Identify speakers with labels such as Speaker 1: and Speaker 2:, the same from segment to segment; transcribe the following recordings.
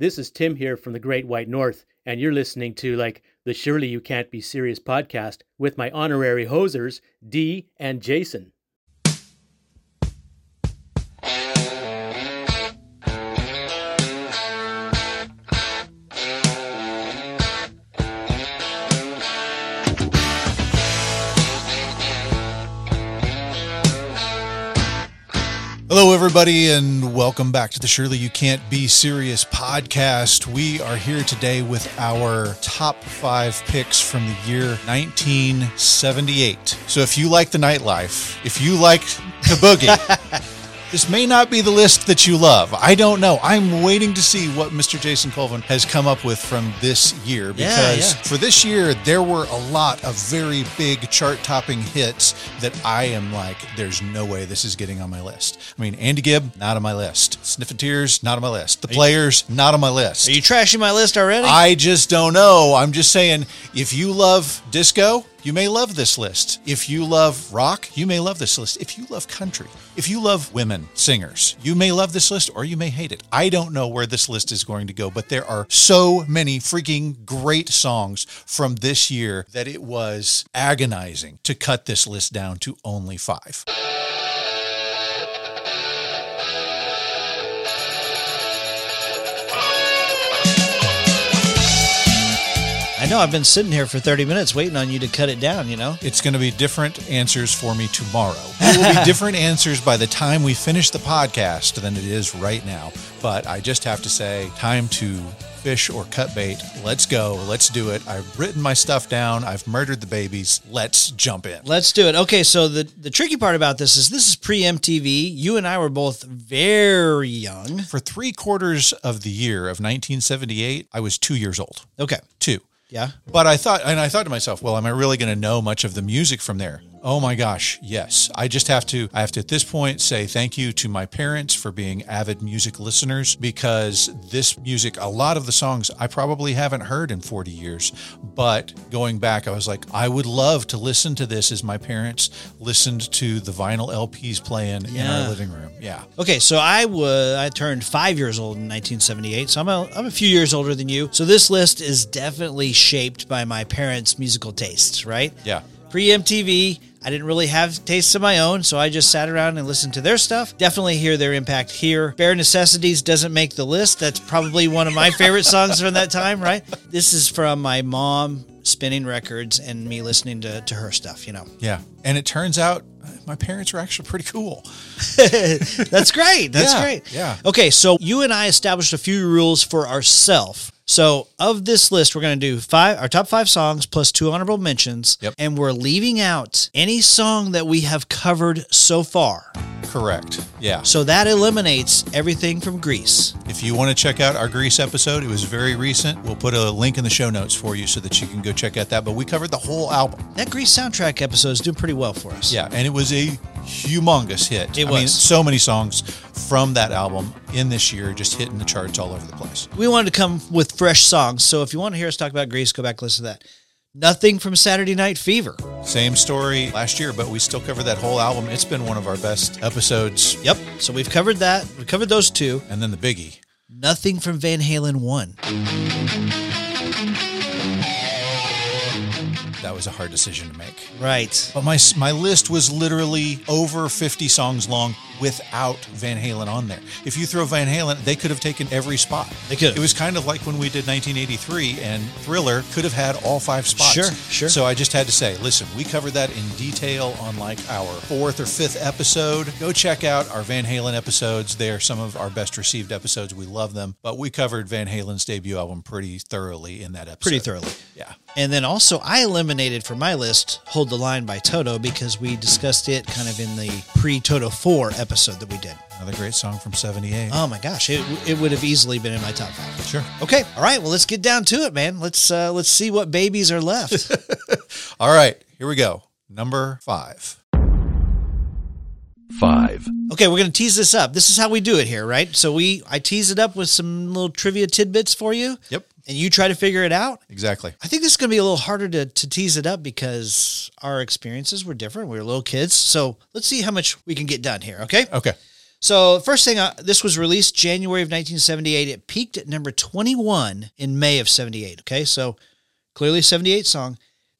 Speaker 1: This is Tim here from the Great White North, and you're listening to like the Surely You Can't Be Serious podcast with my honorary hosers, Dee and Jason.
Speaker 2: Hello, everybody, and welcome back to the Surely You Can't Be Serious podcast. We are here today with our top five picks from the year 1978. So, if you like the nightlife, if you like the boogie, this may not be the list that you love. I don't know. I'm waiting to see what Mr. Jason Colvin has come up with from this year because
Speaker 3: yeah.
Speaker 2: for this year, there were a lot of very big chart topping hits that I am like, there's no way this is getting on my list. I mean, Andy Gibb, not on my list. Sniffin' Tears, not on my list. The Players, not on my list.
Speaker 3: Are you trashing my list already?
Speaker 2: I just don't know. I'm just saying, if you love disco, you may love this list. If you love rock, you may love this list. If you love country, if you love women singers, you may love this list or you may hate it. I don't know where this list is going to go, but there are so many freaking great songs from this year that it was agonizing to cut this list down to only five.
Speaker 3: Know. I've been sitting here for 30 minutes waiting on you to cut it down, you know?
Speaker 2: It's going to be different answers for me tomorrow. It will be different answers by the time we finish the podcast than it is right now. But I just have to say, time to fish or cut bait. Let's go. Let's do it. I've written my stuff down. I've murdered the babies. Let's jump in.
Speaker 3: Let's do it. Okay, so the, the tricky part about this is this is pre MTV. You and I were both very young.
Speaker 2: For three quarters of the year of 1978, I was two years old.
Speaker 3: Okay.
Speaker 2: Two.
Speaker 3: Yeah.
Speaker 2: But I thought, and I thought to myself, well, am I really going to know much of the music from there? Oh my gosh, yes. I just have to, I have to at this point say thank you to my parents for being avid music listeners because this music, a lot of the songs I probably haven't heard in 40 years. But going back, I was like, I would love to listen to this as my parents listened to the vinyl LPs playing in our living room. Yeah.
Speaker 3: Okay, so I was I turned five years old in 1978, so I'm a, I'm a few years older than you. So this list is definitely shaped by my parents' musical tastes, right?
Speaker 2: Yeah.
Speaker 3: Pre MTV, I didn't really have tastes of my own, so I just sat around and listened to their stuff. Definitely hear their impact here. Bare Necessities doesn't make the list. That's probably one of my favorite songs from that time, right? This is from my mom spinning records and me listening to, to her stuff, you know.
Speaker 2: Yeah. And it turns out uh, my parents were actually pretty cool.
Speaker 3: That's great. That's
Speaker 2: Yeah,
Speaker 3: great.
Speaker 2: yeah.
Speaker 3: Okay, so you and I established a few rules for ourselves. So of this list, we're going to do five our top five songs plus two honorable mentions,
Speaker 2: Yep.
Speaker 3: and we're leaving out any song that we have covered so far.
Speaker 2: Correct. Yeah.
Speaker 3: So that eliminates everything from Grease.
Speaker 2: If you want to check out our Grease episode, it was very recent. We'll put a link in the show notes for you so that you can go check out that. But we covered the whole album.
Speaker 3: That Grease soundtrack episode is doing pretty well for us.
Speaker 2: Yeah, and it was a humongous hit.
Speaker 3: It
Speaker 2: I mean,
Speaker 3: was.
Speaker 2: so many songs from that album in this year just hitting the charts all over the place.
Speaker 3: We wanted to come with fresh songs. So if you want to hear us talk about Grease, go back and listen to that. Nothing from Saturday Night Fever.
Speaker 2: Same story last year, but we still covered that whole album. It's been one of our best episodes.
Speaker 3: Yep. So we've covered that. We covered those two.
Speaker 2: And then the biggie.
Speaker 3: Nothing from Van Halen 1.
Speaker 2: Was a hard decision to make.
Speaker 3: Right.
Speaker 2: But my my list was literally over 50 songs long without Van Halen on there. If you throw Van Halen, they could have taken every spot.
Speaker 3: They could.
Speaker 2: It was kind of like when we did 1983 and Thriller could have had all five spots.
Speaker 3: Sure, sure.
Speaker 2: So I just had to say, listen, we covered that in detail on like our fourth or fifth episode. Go check out our Van Halen episodes. They are some of our best received episodes. We love them. But we covered Van Halen's debut album pretty thoroughly in that episode.
Speaker 3: Pretty thoroughly.
Speaker 2: Yeah.
Speaker 3: And then also, I eliminated from my list Hold the Line by Toto because we discussed it kind of in the pre Toto 4 episode that we did.
Speaker 2: Another great song from 78.
Speaker 3: Oh my gosh, it, it would have easily been in my top five.
Speaker 2: Sure.
Speaker 3: Okay, all right, well, let's get down to it, man. Let's uh, let's see what babies are left.
Speaker 2: All right, here we go. Number five.
Speaker 4: five,
Speaker 3: okay, we're gonna tease this up. This is how we do it here, right? So we I tease it up with some little trivia tidbits for you,
Speaker 2: Yep,
Speaker 3: and you try to figure it out.
Speaker 2: exactly.
Speaker 3: I think this is going to be a little harder to, to tease it up because our experiences were different. We were little kids. So let's see how much we can get done here. Okay.
Speaker 2: Okay.
Speaker 3: So, first thing, uh, this was released January of 1978. It peaked at number 21 in May of 78. Okay. So clearly 78 song.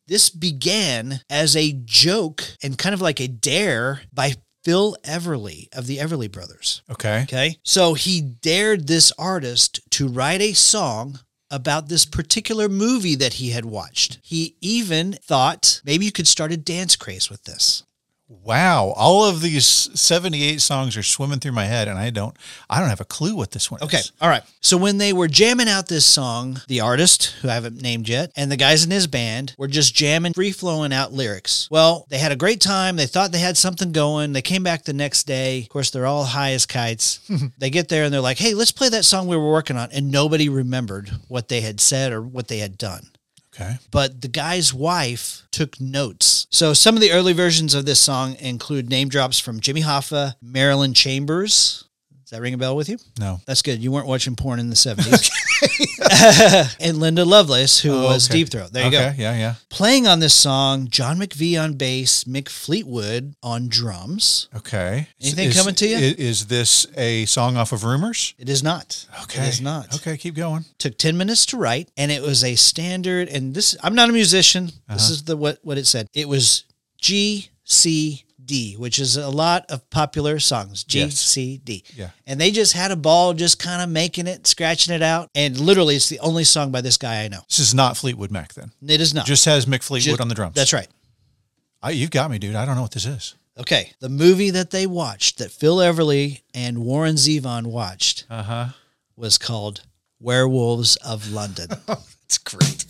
Speaker 3: This began as a joke and kind of like a dare by Phil Everly of the Everly Brothers.
Speaker 2: Okay.
Speaker 3: Okay. So he dared this artist to write a song about this particular movie that he had watched. He even thought maybe you could start a dance craze with this.
Speaker 2: Wow. All of these 78 songs are swimming through my head and I don't I don't have a clue what this one is.
Speaker 3: Okay.
Speaker 2: is.
Speaker 3: All right. So when they were jamming out this song, the artist, who I haven't named yet, and the guys in his band were just jamming, free flowing out lyrics. Well, they had a great time. They thought they had something going. They came back the next day. Of course, they're all high as kites. they get there and they're like, hey, let's play that song we were working on. And nobody remembered what they had said or what they had done.
Speaker 2: Okay.
Speaker 3: but the guy's wife took notes. So some of the early versions of this song include name drops from Jimmy Hoffa, Marilyn Chambers. Does that ring a bell with you?
Speaker 2: No.
Speaker 3: That's good. You weren't watching porn in the 70s. and Linda Lovelace, who
Speaker 2: Oh,
Speaker 3: was
Speaker 2: okay.
Speaker 3: Deep Throat. There you
Speaker 2: okay.
Speaker 3: go.
Speaker 2: Yeah, yeah.
Speaker 3: Playing on this song, John McVie on bass, Mick Fleetwood on drums.
Speaker 2: Okay.
Speaker 3: Anything
Speaker 2: Is-
Speaker 3: coming to you?
Speaker 2: Is this a song off of Rumors?
Speaker 3: It is not.
Speaker 2: Okay.
Speaker 3: It is not.
Speaker 2: Okay, keep going.
Speaker 3: took 10 minutes to write and it was a standard and this i'm not a musician this
Speaker 2: Uh-huh.
Speaker 3: is the what what it said it was g c d which is a lot of popular songs g
Speaker 2: Yes.
Speaker 3: c d
Speaker 2: Yeah.
Speaker 3: and they just had a ball just kind of making it scratching it out and literally it's the only song by this guy i know
Speaker 2: This is not Fleetwood Mac then.
Speaker 3: it is not
Speaker 2: Just has Mick Fleetwood
Speaker 3: Just-
Speaker 2: on the drums.
Speaker 3: that's right
Speaker 2: I, you've got me, dude. I don't know what this is.
Speaker 3: okay the movie that they watched that phil everly and warren zevon watched
Speaker 2: Uh huh.
Speaker 3: was called werewolves of london
Speaker 2: It's great.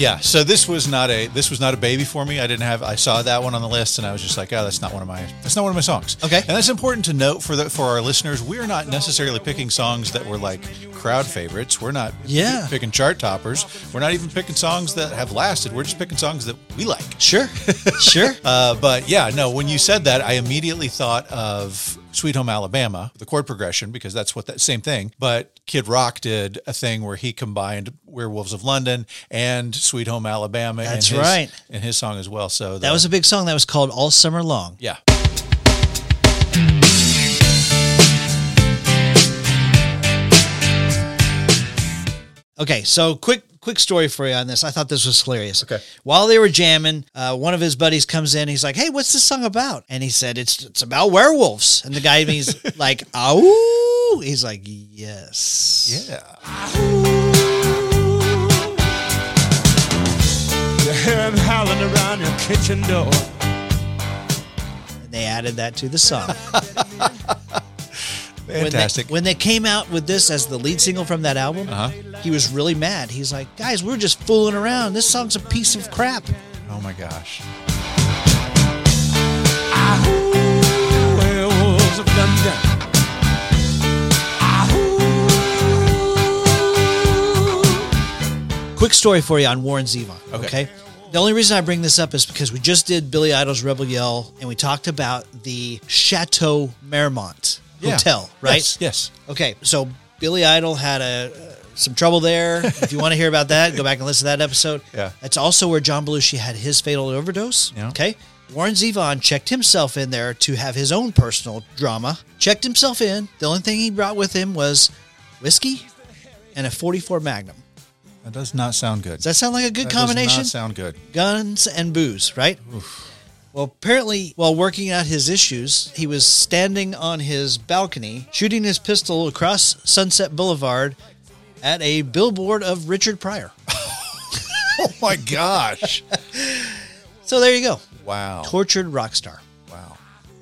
Speaker 2: Yeah, so this was not a this was not a baby for me. I didn't have I saw that one on the list and I was just like, oh, that's not one of my that's not one of my songs.
Speaker 3: Okay.
Speaker 2: and that's important to note for the for our listeners. We are not necessarily picking songs that were like crowd favorites. We're not
Speaker 3: Yeah.
Speaker 2: picking chart toppers. We're not even picking songs that have lasted. We're just picking songs that we like.
Speaker 3: sure sure
Speaker 2: Uh, but yeah, no, when you said that, I immediately thought of Sweet Home Alabama, the chord progression, because that's what that same thing. But Kid Rock did a thing where he combined Werewolves of London and Sweet Home Alabama.
Speaker 3: That's
Speaker 2: in his,
Speaker 3: right.
Speaker 2: In his song as well. So
Speaker 3: that was a big song that was called all summer long
Speaker 2: yeah.
Speaker 3: Okay, so quick quick story for you on this. I thought this was hilarious.
Speaker 2: Okay.
Speaker 3: While they were jamming, uh, one of his buddies comes in. He's like, "Hey, what's this song about?" And he said, "It's it's about werewolves." And the guy he's like, "Oh," he's like, "Yes."
Speaker 2: Yeah.
Speaker 5: and howling around your kitchen door.
Speaker 3: And they added that to the song. When they-
Speaker 2: Fantastic.
Speaker 3: When they, came out with this as the lead single from that album,
Speaker 2: Uh-huh.
Speaker 3: he was really mad. He's like, "Guys, we're just fooling around. This song's a piece of crap."
Speaker 2: oh my gosh.
Speaker 3: Quick story for you on Warren Zevon.
Speaker 2: Okay.
Speaker 3: Okay. The only reason I bring this up is because we just did Billy Idol's Rebel Yell and we talked about the Chateau Marmont
Speaker 2: Yeah.
Speaker 3: Hotel, right?
Speaker 2: Yes. yes.
Speaker 3: Okay. So Billy Idol had a uh, some trouble there. if you want to hear about that, go back and listen to that episode.
Speaker 2: Yeah.
Speaker 3: That's also where John Belushi had his fatal overdose.
Speaker 2: Yeah.
Speaker 3: Okay. Warren Zevon checked himself in there to have his own personal drama. Checked himself in. The only thing he brought with him was whiskey and a 44 Magnum.
Speaker 2: That does not sound good.
Speaker 3: Does that sound like a good
Speaker 2: That
Speaker 3: combination?
Speaker 2: Does not sound good.
Speaker 3: Guns and booze, right? Well, apparently, while working out his issues, he was standing on his balcony, shooting his pistol across Sunset Boulevard at a billboard of Richard Pryor.
Speaker 2: Oh my gosh.
Speaker 3: So there you go.
Speaker 2: wow.
Speaker 3: Tortured rock star.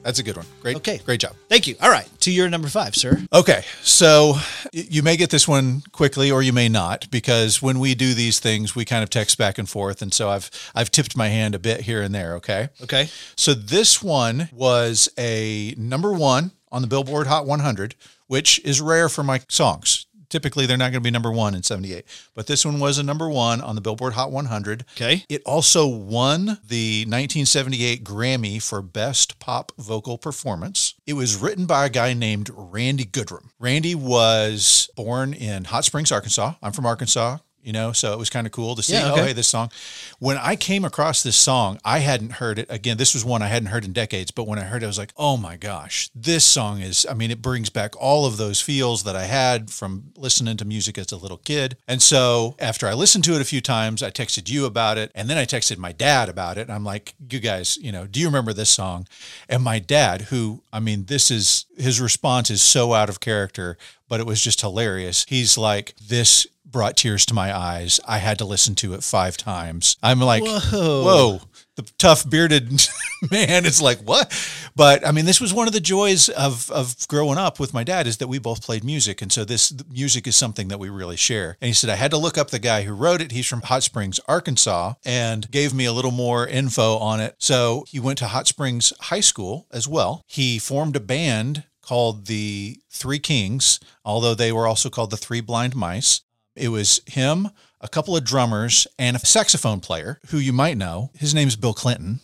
Speaker 2: That's a good one. Great.
Speaker 3: Okay.
Speaker 2: Great job.
Speaker 3: Thank you. All right, to your number five, sir.
Speaker 2: Okay, so you may get this one quickly, or you may not, because when we do these things, we kind of text back and forth, and so I've I've tipped my hand a bit here and there. Okay,
Speaker 3: Okay.
Speaker 2: so this one was a number one on the Billboard Hot 100, which is rare for my songs. Typically, they're not going to be number one in 78, but this one was a number one on the Billboard Hot 100.
Speaker 3: Okay.
Speaker 2: It also won the 1978 Grammy for Best Pop Vocal Performance. It was written by a guy named Randy Goodrum. Randy was born in Hot Springs, Arkansas. I'm from Arkansas. You know, so it was kind of cool to see.
Speaker 3: Yeah,
Speaker 2: Oh,
Speaker 3: okay.
Speaker 2: hey, this song. When I came across this song, I hadn't heard it. Again, this was one I hadn't heard in decades. But when I heard it, I was like, "Oh my gosh, this song is." I mean, it brings back all of those feels that I had from listening to music as a little kid. And so, after I listened to it a few times, I texted you about it, and then I texted my dad about it. And I'm like, "You guys, you know, do you remember this song?" And my dad, who, I mean, this is his response is so out of character, but it was just hilarious. He's like, "This." Brought tears to my eyes. I had to listen to it five times. I'm like,
Speaker 3: Whoa.
Speaker 2: whoa. The tough bearded man is like, what? But I mean, this was one of the joys of of growing up with my dad is that we both played music, and so this music is something that we really share. And he said I had to look up the guy who wrote it. He's from Hot Springs, Arkansas, and gave me a little more info on it. So he went to Hot Springs High School as well. He formed a band called the Three Kings, although they were also called the Three Blind Mice. It was him, a couple of drummers, and a saxophone player who you might know. His name's Bill Clinton.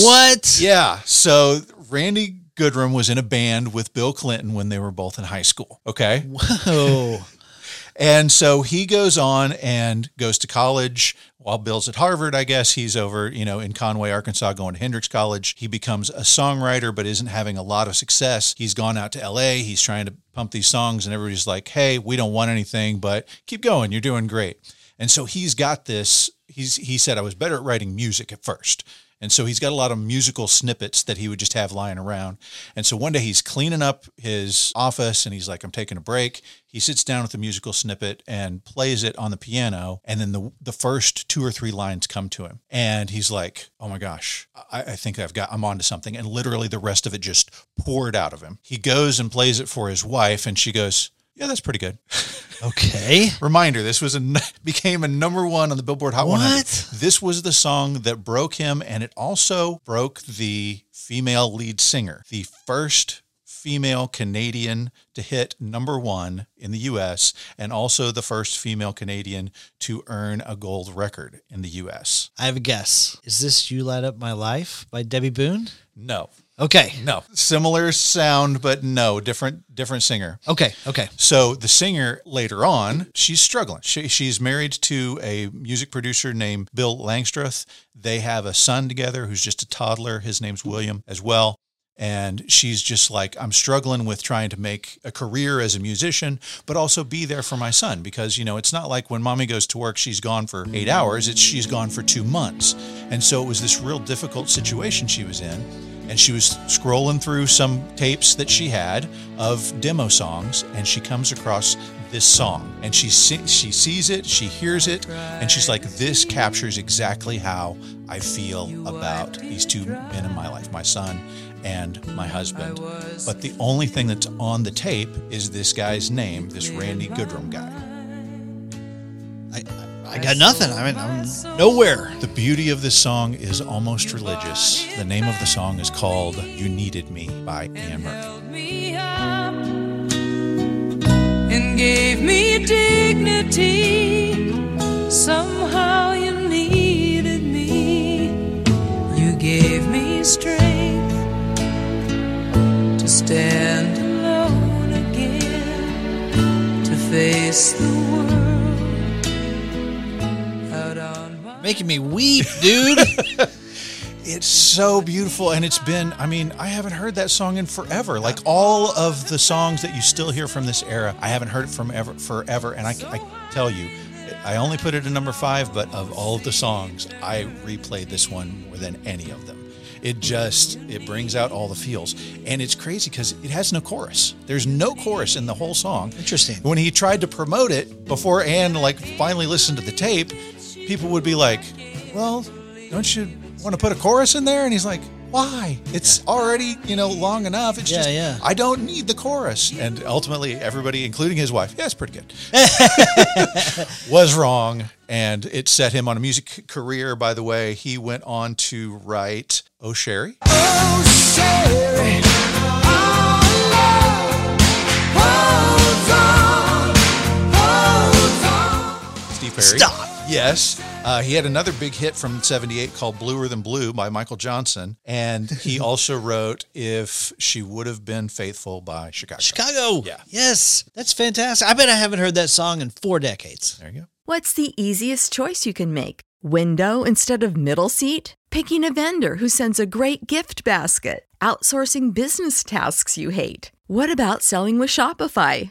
Speaker 3: What?
Speaker 2: Yeah. So Randy Goodrum was in a band with Bill Clinton when they were both in high school. Okay.
Speaker 3: Whoa.
Speaker 2: And so he goes on and goes to college while Bill's at Harvard, I guess. He's over, you know, in Conway, Arkansas, going to Hendrix College. He becomes a songwriter, but isn't having a lot of success. He's gone out to LA. He's trying to pump these songs, and everybody's like, hey, we don't want anything, but keep going. You're doing great. And so he's got this. He's he said I was better at writing music at first. And so he's got a lot of musical snippets that he would just have lying around. And so one day he's cleaning up his office and he's like, I'm taking a break. He sits down with the musical snippet and plays it on the piano. And then the, the first two or three lines come to him. And he's like, Oh my gosh, I, I think I've got, I'm onto something. And literally the rest of it just poured out of him. He goes and plays it for his wife and she goes, Yeah, that's pretty good.
Speaker 3: Okay.
Speaker 2: Reminder: This was a became a number one on the Billboard Hot 100.
Speaker 3: What?
Speaker 2: This was the song that broke him, and it also broke the female lead singer, the first female Canadian to hit number one in the U.S., and also the first female Canadian to earn a gold record in the U.S.
Speaker 3: I have a guess. Is this "You Light Up My Life" by Debby Boone?
Speaker 2: No,
Speaker 3: Okay.
Speaker 2: no, similar sound, but no, different, different singer.
Speaker 3: Okay. Okay.
Speaker 2: So the singer later on, she's struggling. She, she's married to a music producer named Bill Langstroth. They have a son together who's just a toddler. His name's William as well. And she's just like, I'm struggling with trying to make a career as a musician, but also be there for my son because, you know, it's not like when mommy goes to work, she's gone for eight hours, it's she's gone for two months. And so it was this real difficult situation she was in and she was scrolling through some tapes that she had of demo songs and she comes across this song. And she see, she sees it she hears it and she's like this captures exactly how i feel about these two men in my life my son and my husband. But the only thing that's on the tape is this guy's name this randy goodrum guy.
Speaker 3: I, I got nothing. I mean, I'm nowhere.
Speaker 2: the beauty of this song is almost religious the name of the song is called you needed me by anne murphy
Speaker 4: and gave me dignity. Somehow you needed me. You gave me strength to stand alone again, to face the
Speaker 3: Making me weep, dude.
Speaker 2: It's so beautiful, and it's been. I mean, I haven't heard that song in forever. Like all of the songs that you still hear from this era, I haven't heard it from ever forever. And I, I tell you, I only put it in number five, but of all of the songs, I replayed this one more than any of them. It just it brings out all the feels, and it's crazy because it has no chorus. There's no chorus in the whole song.
Speaker 3: Interesting.
Speaker 2: When he tried to promote it before Anne like finally listened to the tape, people would be like, "Well, don't you want to put a chorus in there?" And he's like, Why? It's already, you know, long enough. It's
Speaker 3: Yeah,
Speaker 2: just,
Speaker 3: yeah.
Speaker 2: I don't need the chorus. And ultimately, everybody, including his wife, yeah, it's pretty good, was wrong. And it set him on a music career, by the way. He went on to write Oh Sherrie. Oh, Steve Perry.
Speaker 3: Stop.
Speaker 2: Yes. Uh, he had another big hit from 78 called Bluer Than Blue by Michael Johnson. And he also wrote If She Would Have Been Faithful by Chicago.
Speaker 3: Chicago.
Speaker 2: Yeah.
Speaker 3: Yes. That's fantastic. I bet I haven't heard that song in four decades.
Speaker 2: There you go.
Speaker 6: What's the easiest choice you can make? Window instead of middle seat? Picking a vendor who sends a great gift basket? Outsourcing business tasks you hate? What about selling with Shopify?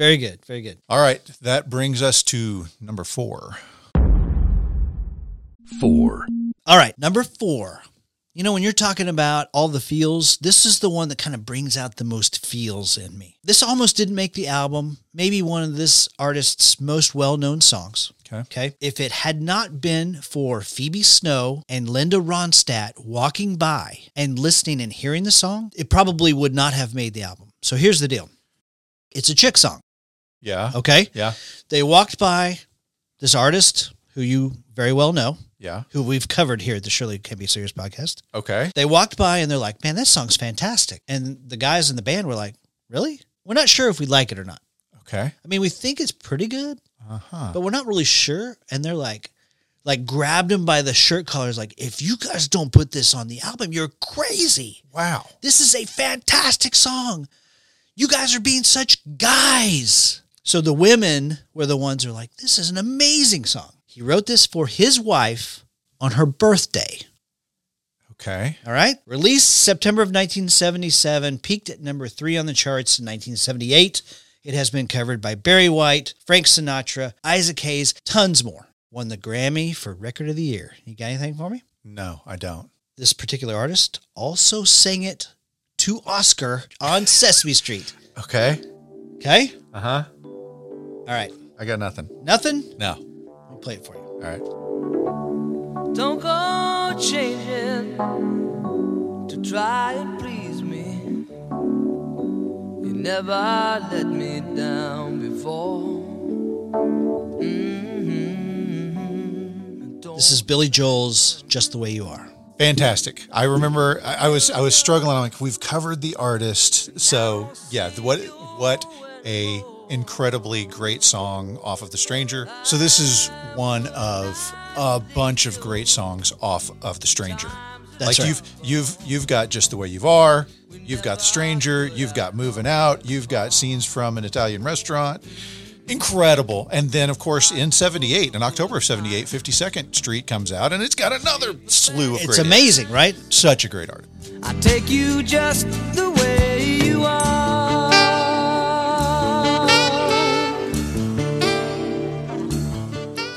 Speaker 3: Very good. Very good.
Speaker 2: All right. That brings us to number four.
Speaker 7: four,
Speaker 3: All right. Number four. You know, when you're talking about all the feels, this is the one that kind of brings out the most feels in me. This almost didn't make the album, maybe one of this artist's most well known songs.
Speaker 2: Okay.
Speaker 3: Okay. If it had not been for Phoebe Snow and Linda Ronstadt walking by and listening and hearing the song, it probably would not have made the album. So here's the deal it's a chick song.
Speaker 2: Yeah.
Speaker 3: Okay.
Speaker 2: Yeah.
Speaker 3: They walked by this artist who you very well know,
Speaker 2: Yeah.
Speaker 3: who we've covered here at the Surely Can Be Serious podcast.
Speaker 2: Okay.
Speaker 3: They walked by and they're like, man, that song's fantastic. And the guys in the band were like, really? We're not sure if we like it or not.
Speaker 2: Okay.
Speaker 3: I mean, we think it's pretty good,
Speaker 2: Uh huh.
Speaker 3: but we're not really sure. And they're like, like grabbed him by the shirt collars, like, if you guys don't put this on the album, you're crazy.
Speaker 2: Wow.
Speaker 3: This is a fantastic song. You guys are being such guys. So the women were the ones who are like, this is an amazing song. He wrote this for his wife on her birthday.
Speaker 2: Okay.
Speaker 3: All right. Released September of 1977, peaked at number three on the charts in 1978. It has been covered by Barry White, Frank Sinatra, Isaac Hayes, tons more. Won the Grammy for Record of the Year. You got anything for me?
Speaker 2: No, I don't.
Speaker 3: This particular artist also sang it to Oscar on Sesame Street.
Speaker 2: Okay.
Speaker 3: Okay.
Speaker 2: Uh huh.
Speaker 3: All right.
Speaker 2: I got nothing.
Speaker 3: Nothing?
Speaker 2: No.
Speaker 3: I'll play it for you.
Speaker 2: All right.
Speaker 4: Don't go changing to try and please me. You never let me down before. Mm-hmm.
Speaker 3: This is Billy Joel's Just the Way You Are.
Speaker 2: Fantastic. I remember I, I was I was struggling. I'm like, we've covered the artist, so yeah. the- What what a incredibly great song off of The Stranger. So this is one of a bunch of great songs off of The Stranger.
Speaker 3: That's
Speaker 2: like
Speaker 3: right.
Speaker 2: you've you've you've got just the way you are. You've got The Stranger. You've got Moving Out. You've got scenes from an Italian restaurant. Incredible. And then, of course, in 78, in October of 78, 52nd Street comes out and it's got another slew of
Speaker 3: It's
Speaker 2: great hits.
Speaker 3: amazing, right?
Speaker 2: Such a great artist.
Speaker 4: I take you just the way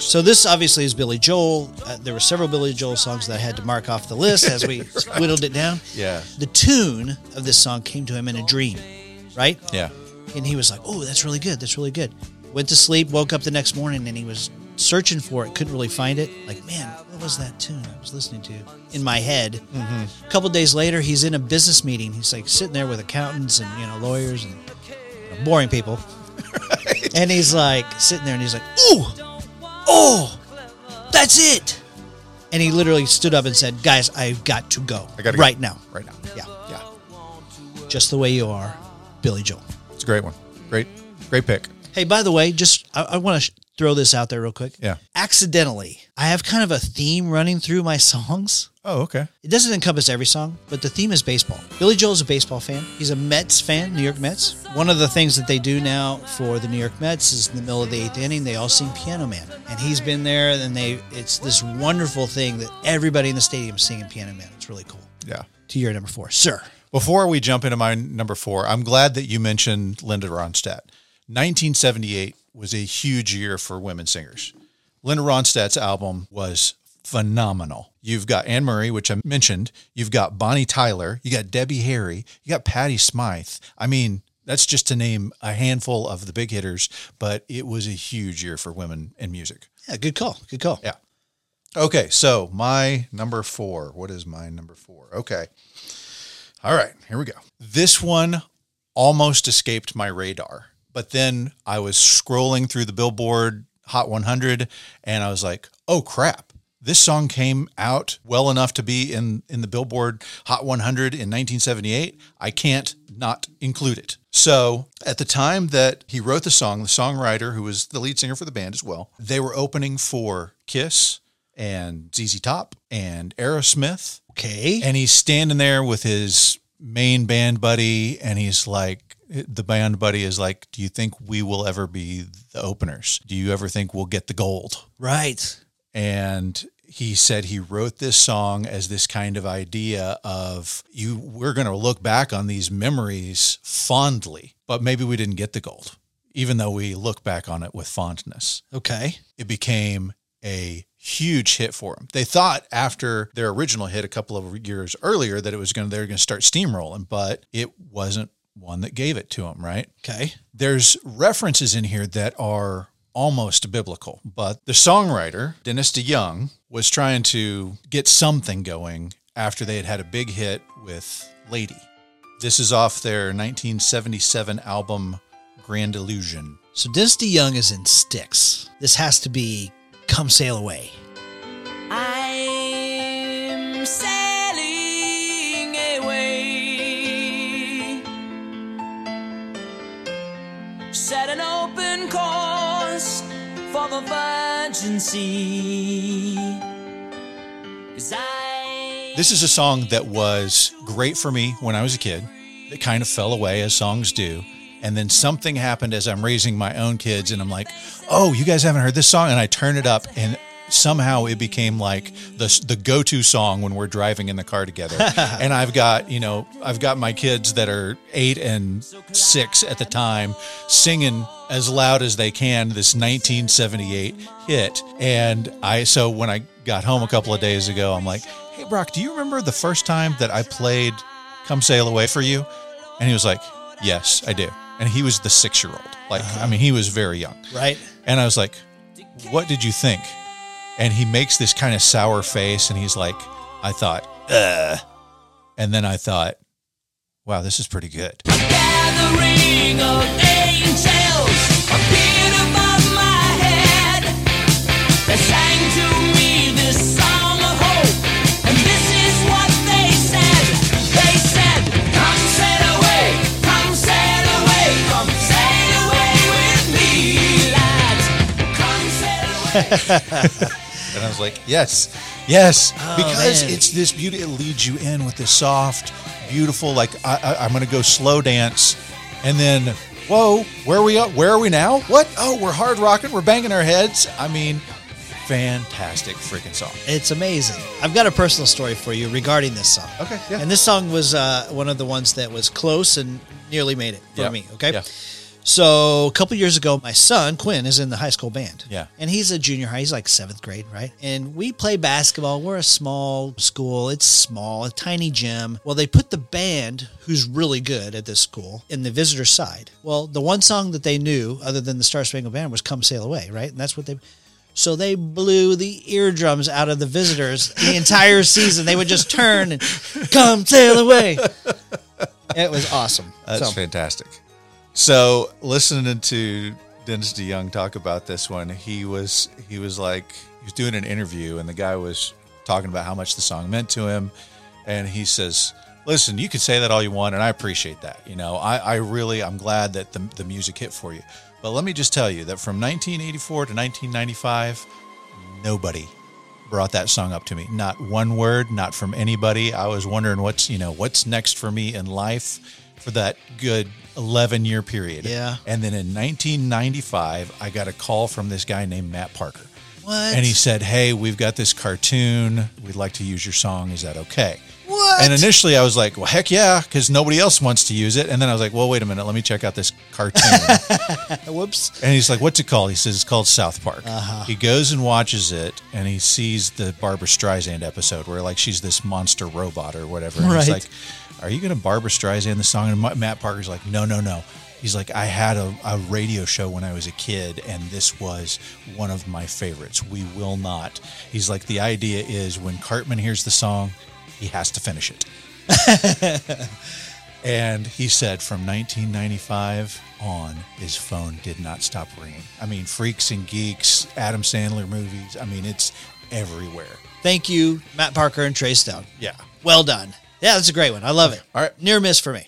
Speaker 3: So this obviously is Billy Joel. Uh, there were several Billy Joel songs that I had to mark off the list as we whittled it down.
Speaker 2: Yeah.
Speaker 3: The tune of this song came to him in a dream, right?
Speaker 2: Yeah.
Speaker 3: And he was like, "Oh, that's really good. That's really good." Went to sleep, woke up the next morning, and he was searching for it, couldn't really find it. Like, man, what was that tune I was listening to in my head? A couple days later, he's in a business meeting. He's like sitting there with accountants and you know lawyers and you know, boring people, and he's like sitting there and he's like, "Ooh, oh, that's it." And he literally stood up and said, "Guys, I've got to go
Speaker 2: I gotta
Speaker 3: right
Speaker 2: go.
Speaker 3: now,
Speaker 2: Right now.
Speaker 3: yeah,
Speaker 2: Yeah.
Speaker 3: just the way you are, Billy Joel."
Speaker 2: It's a great one. Great, great pick.
Speaker 3: Hey, by the way, just I, I want to sh- throw this out there real quick.
Speaker 2: Yeah.
Speaker 3: Accidentally, I have kind of a theme running through my songs.
Speaker 2: Oh, okay.
Speaker 3: It doesn't encompass every song, but the theme is baseball. Billy Joel's a baseball fan. He's a Mets fan, New York Mets. One of the things that they do now for the New York Mets is in the middle of the eighth inning, they all sing Piano Man. And he's been there, and they it's this wonderful thing that everybody in the stadium is singing Piano Man. It's really cool.
Speaker 2: Yeah.
Speaker 3: To your number four, sir.
Speaker 2: Before we jump into my number four, I'm glad that you mentioned Linda Ronstadt. 1978 was a huge year for women singers. Linda Ronstadt's album was phenomenal. You've got Anne Murray, which I mentioned. You've got Bonnie Tyler. You got Debbie Harry. You got Patti Smythe. I mean, that's just to name a handful of the big hitters, but it was a huge year for women in music.
Speaker 3: Yeah, good call. Good call.
Speaker 2: Yeah. Okay, so my number four. What is my number four? Okay. All right, here we go. This one almost escaped my radar, but then I was scrolling through the Billboard Hot 100 and I was like, oh crap. This song came out well enough to be in, in the Billboard Hot 100 in 1978. I can't not include it. So, at the time that he wrote the song, the songwriter, who was the lead singer for the band as well, they were opening for Kiss and ZZ Top and Aerosmith.
Speaker 3: Okay.
Speaker 2: And he's standing there with his main band buddy, and he's like, the band buddy is like, Do you think we will ever be the openers? Do you ever think we'll get the gold?
Speaker 3: right.
Speaker 2: and he said he wrote this song as this kind of idea of you we're going to look back on these memories fondly but maybe we didn't get the gold even though we look back on it with fondness
Speaker 3: Okay.
Speaker 2: it became a huge hit for them they thought after their original hit a couple of years earlier that it was going to they were going to start steamrolling but it wasn't one that gave it to him, right
Speaker 3: Okay.
Speaker 2: there's references in here that are almost biblical, but the songwriter, Dennis DeYoung, was trying to get something going after they had had a big hit with Lady. This is off their 1977 album Grand Illusion.
Speaker 3: So Dennis DeYoung is in Styx. This has to be Come Sail Away.
Speaker 4: I'm sailing for the I
Speaker 2: This is a song that was great for me when I was a kid. It kind of fell away as songs do. And then something happened as I'm raising my own kids, and I'm like, "Oh, you guys haven't heard this song?" And I turn it up, and somehow it became like the the go to song when we're driving in the car together. and I've got you know I've got my kids that are eight and six at the time singing as loud as they can this 1978 hit. And I so when I got home a couple of days ago, I'm like, "Hey Brock, do you remember the first time that I played Come Sail Away for You?" And he was like, "Yes, I do." And he was the six year old. Like, I uh-huh. mean, he was very young.
Speaker 3: Right?
Speaker 2: And I was like, What did you think? And he makes this kind of sour face and he's like, I thought, Ugh. And then I thought, Wow, this is pretty good.
Speaker 4: Gathering of angels appeared above my head. They sang to me this song of hope, and
Speaker 2: I was like, Yes, yes. because
Speaker 3: man.
Speaker 2: it's this beauty, it leads you in with this soft, beautiful, like, I, I, I'm going to go slow dance. And then, whoa, where are we at? Where are we now? What? Oh, we're hard rocking, we're banging our heads. I mean, fantastic freaking song.
Speaker 3: It's amazing. I've got a personal story for you regarding this song.
Speaker 2: Okay, yeah.
Speaker 3: And this song was uh, one of the ones that was close and nearly made it for
Speaker 2: Yeah,
Speaker 3: me. Okay.
Speaker 2: yeah.
Speaker 3: So a couple years ago, my son Quinn is in the high school band.
Speaker 2: Yeah.
Speaker 3: And he's a junior high. He's like seventh grade, right? And we play basketball. We're a small school. It's small, a tiny gym. Well, they put the band, who's really good at this school, in the visitor side. Well, the one song that they knew, other than the Star Spangled Banner, was "Come Sail Away," right? And that's what they. So they blew the eardrums out of the visitors the entire season. They would just turn and come sail away. It was awesome.
Speaker 2: That's
Speaker 3: So,
Speaker 2: fantastic. So listening to Dennis DeYoung talk about this one, he was he was like he was doing an interview and the guy was talking about how much the song meant to him, and he says, "Listen, you can say that all you want, and I appreciate that. You know, I, I really I'm glad that the the music hit for you. But let me just tell you that from 1984 to 1995, nobody brought that song up to me. Not one word, not from anybody. I was wondering what's you know what's next for me in life for that good 11 year period.
Speaker 3: Yeah.
Speaker 2: And then in 1995, I got a call from this guy named Matt Parker.
Speaker 3: What?
Speaker 2: And he said, "Hey, we've got this cartoon. We'd like to use your song. Is that okay?"
Speaker 3: What?
Speaker 2: And initially, I was like, "Well, heck yeah," because nobody else wants to use it. And then I was like, "Well, wait a minute. Let me check out this cartoon."
Speaker 3: Whoops.
Speaker 2: And he's like, "What's it called?" He says, "It's called South Park."
Speaker 3: Uh-huh.
Speaker 2: He goes and watches it, and he sees the Barbra Streisand episode where like she's this monster robot or whatever. And he's
Speaker 3: Right.
Speaker 2: like, "Are you going to Barbra Streisand the song?" And Ma- Matt Parker's like, "No, no, no." He's like, "I had a, a radio show when I was a kid, and this was one of my favorites. We will not." He's like, "The idea is when Cartman hears the song, he has to finish it." And he said from 1995 on, his phone did not stop ringing. I mean, Freaks and Geeks, Adam Sandler movies. I mean, it's everywhere.
Speaker 3: Thank you, Matt Parker and Trey Stone.
Speaker 2: Yeah.
Speaker 3: Well done. Yeah, that's a great one. I love it.
Speaker 2: All right.
Speaker 3: Near miss for me.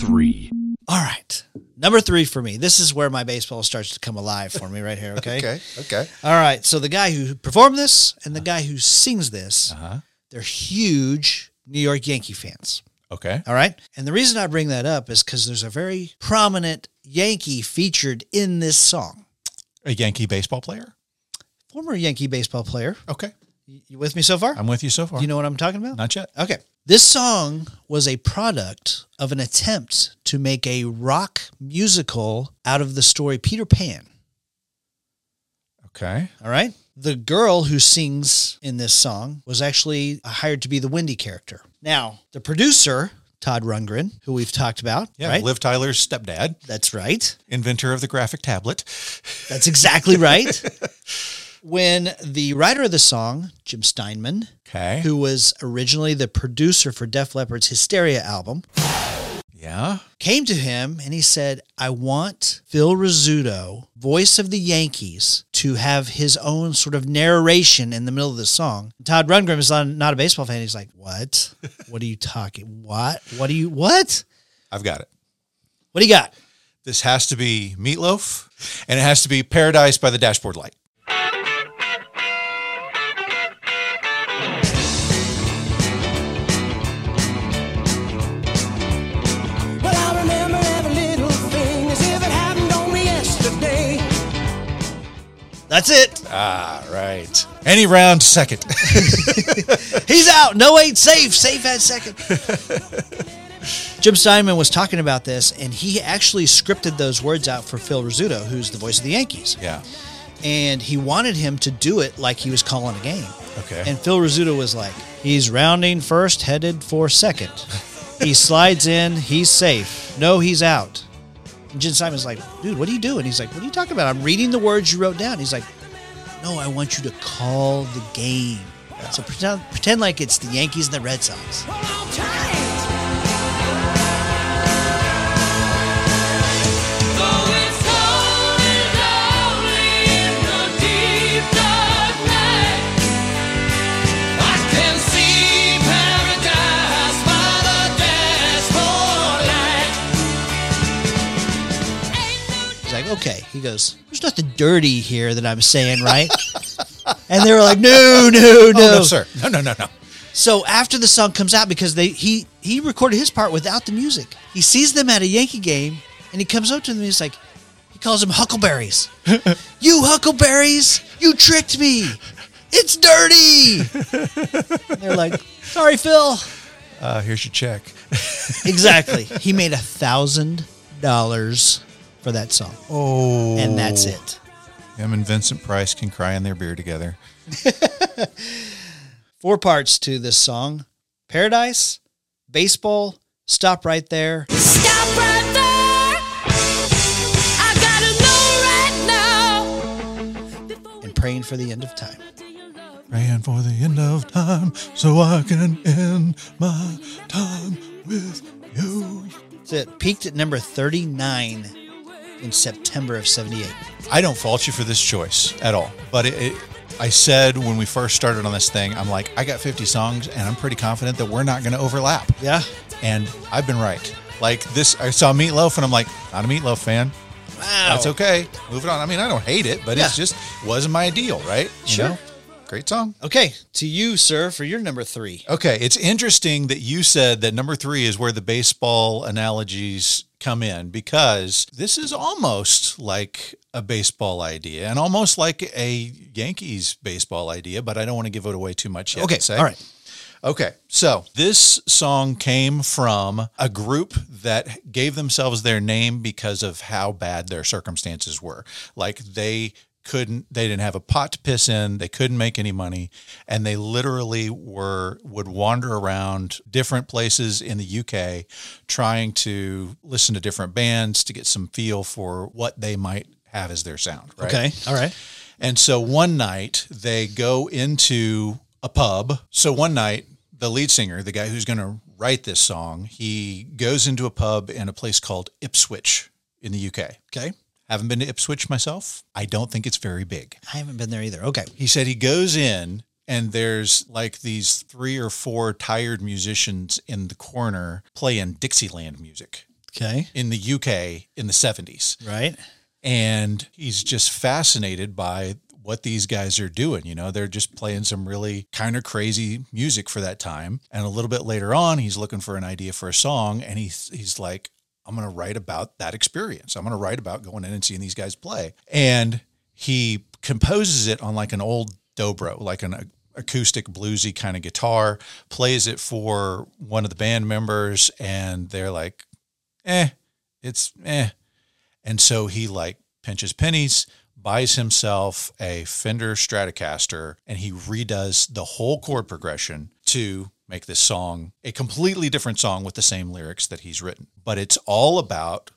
Speaker 5: Three.
Speaker 3: All right. Number three for me. This is where my baseball starts to come alive for me right here. Okay.
Speaker 2: Okay. Okay.
Speaker 3: All right. So the guy who performed this and the guy who sings this,
Speaker 2: Uh-huh.
Speaker 3: they're huge New York Yankee fans.
Speaker 2: Okay.
Speaker 3: All right. And the reason I bring that up is because there's a very prominent Yankee featured in this song.
Speaker 2: A Yankee baseball player?
Speaker 3: Former Yankee baseball player.
Speaker 2: Okay.
Speaker 3: You with me so far?
Speaker 2: I'm with you so far.
Speaker 3: Do you know what I'm talking about?
Speaker 2: Not yet.
Speaker 3: Okay. This song was a product of an attempt to make a rock musical out of the story Peter Pan.
Speaker 2: Okay.
Speaker 3: All right. The girl who sings in this song was actually hired to be the Wendy character. Now, the producer, Todd Rundgren, who we've talked about,
Speaker 2: Yeah.
Speaker 3: right?
Speaker 2: Liv Tyler's stepdad,
Speaker 3: That's right.
Speaker 2: inventor of the graphic tablet.
Speaker 3: That's exactly right. when the writer of the song, Jim Steinman,
Speaker 2: Okay.
Speaker 3: who was originally the producer for Def Leppard's Hysteria album,
Speaker 2: Yeah.
Speaker 3: came to him and he said, I want Phil Rizzuto, voice of the Yankees, to have his own sort of narration in the middle of the song. Todd Rundgren is not, not a baseball fan. He's like, What? What are you talking? What? What do you what?
Speaker 2: I've got it.
Speaker 3: What do you got?
Speaker 2: This has to be Meatloaf, and it has to be Paradise by the Dashboard Light.
Speaker 3: That's it.
Speaker 2: Ah, right. Any round second.
Speaker 3: He's out. No wait, safe. Safe at second. Jim Steinman was talking about this, and he actually scripted those words out for Phil Rizzuto, who's the voice of the Yankees.
Speaker 2: yeah.
Speaker 3: And he wanted him to do it like he was calling a game.
Speaker 2: Okay.
Speaker 3: And Phil Rizzuto was like, he's rounding first, headed for second. he slides in, he's safe. No, he's out. And Jim Simon's like, dude, what are you doing? He's like, what are you talking about? I'm reading the words you wrote down. He's like, no, I want you to call the game. So pretend, pretend like it's the Yankees and the Red Sox. He goes, there's nothing dirty here that I'm saying, right? and they were like, no, no, no.
Speaker 2: Oh, no, sir. No, no, no, no.
Speaker 3: So after the song comes out, because they he he recorded his part without the music, he sees them at a Yankee game, and he comes up to them. and He's like, he calls them Huckleberries. you Huckleberries, you tricked me. It's dirty. They're like, sorry, Phil.
Speaker 2: Uh, here's your check.
Speaker 3: Exactly. he made a thousand dollars for that song,
Speaker 2: Oh.
Speaker 3: and that's it.
Speaker 2: Him and Vincent Price can cry in their beer together.
Speaker 3: Four parts to this song: Paradise, Baseball, Stop Right There,
Speaker 4: Stop right there. I gotta know right now.
Speaker 3: And praying for the end of time.
Speaker 2: Praying for the end of time so I can end my time with you.
Speaker 3: So it peaked at number 39 in September of 78.
Speaker 2: I don't fault you for this choice at all, but it, it, I said when we first started on this thing, I'm like, I got 50 songs, and I'm pretty confident that we're not going to overlap.
Speaker 3: Yeah.
Speaker 2: And I've been right. Like this, I saw Meatloaf, and I'm like, not a Meatloaf fan.
Speaker 3: Wow.
Speaker 2: That's okay. Moving on. I mean, I don't hate it, but it's just wasn't my deal, right? You
Speaker 3: Sure.
Speaker 2: know? Great song.
Speaker 3: Okay, to you, sir, for your number three.
Speaker 2: Okay, it's interesting that you said that number three is where the baseball analogies come in because this is almost like a baseball idea and almost like a Yankees baseball idea, but I don't want to give it away too much yet.
Speaker 3: Okay,
Speaker 2: say.
Speaker 3: all right.
Speaker 2: Okay, so this song came from a group that gave themselves their name because of how bad their circumstances were. Like they couldn't, they didn't have a pot to piss in, they couldn't make any money, and they literally were would wander around different places in the UK trying to listen to different bands to get some feel for what they might have as their sound. Right?
Speaker 3: Okay, all right.
Speaker 2: And so one night they go into a pub. So one night, the lead singer, the guy who's going to write this song, he goes into a pub in a place called Ipswich in the UK.
Speaker 3: Okay.
Speaker 2: Haven't been to Ipswich myself. I don't think it's very big.
Speaker 3: I haven't been there either. Okay.
Speaker 2: He said he goes in and there's like these three or four tired musicians in the corner playing Dixieland music
Speaker 3: Okay.
Speaker 2: in the UK in the 70s
Speaker 3: Right.
Speaker 2: and he's just fascinated by what these guys are doing. You know, they're just playing some really kind of crazy music for that time. And a little bit later on, he's looking for an idea for a song, and he's he's like, I'm going to write about that experience. I'm going to write about going in and seeing these guys play. And he composes it on like an old dobro, like an acoustic bluesy kind of guitar, plays it for one of the band members, and they're like, eh, it's eh. And so he like pinches pennies, buys himself a Fender Stratocaster, and he redoes the whole chord progression to make this song a completely different song with the same lyrics that he's written. But it's all about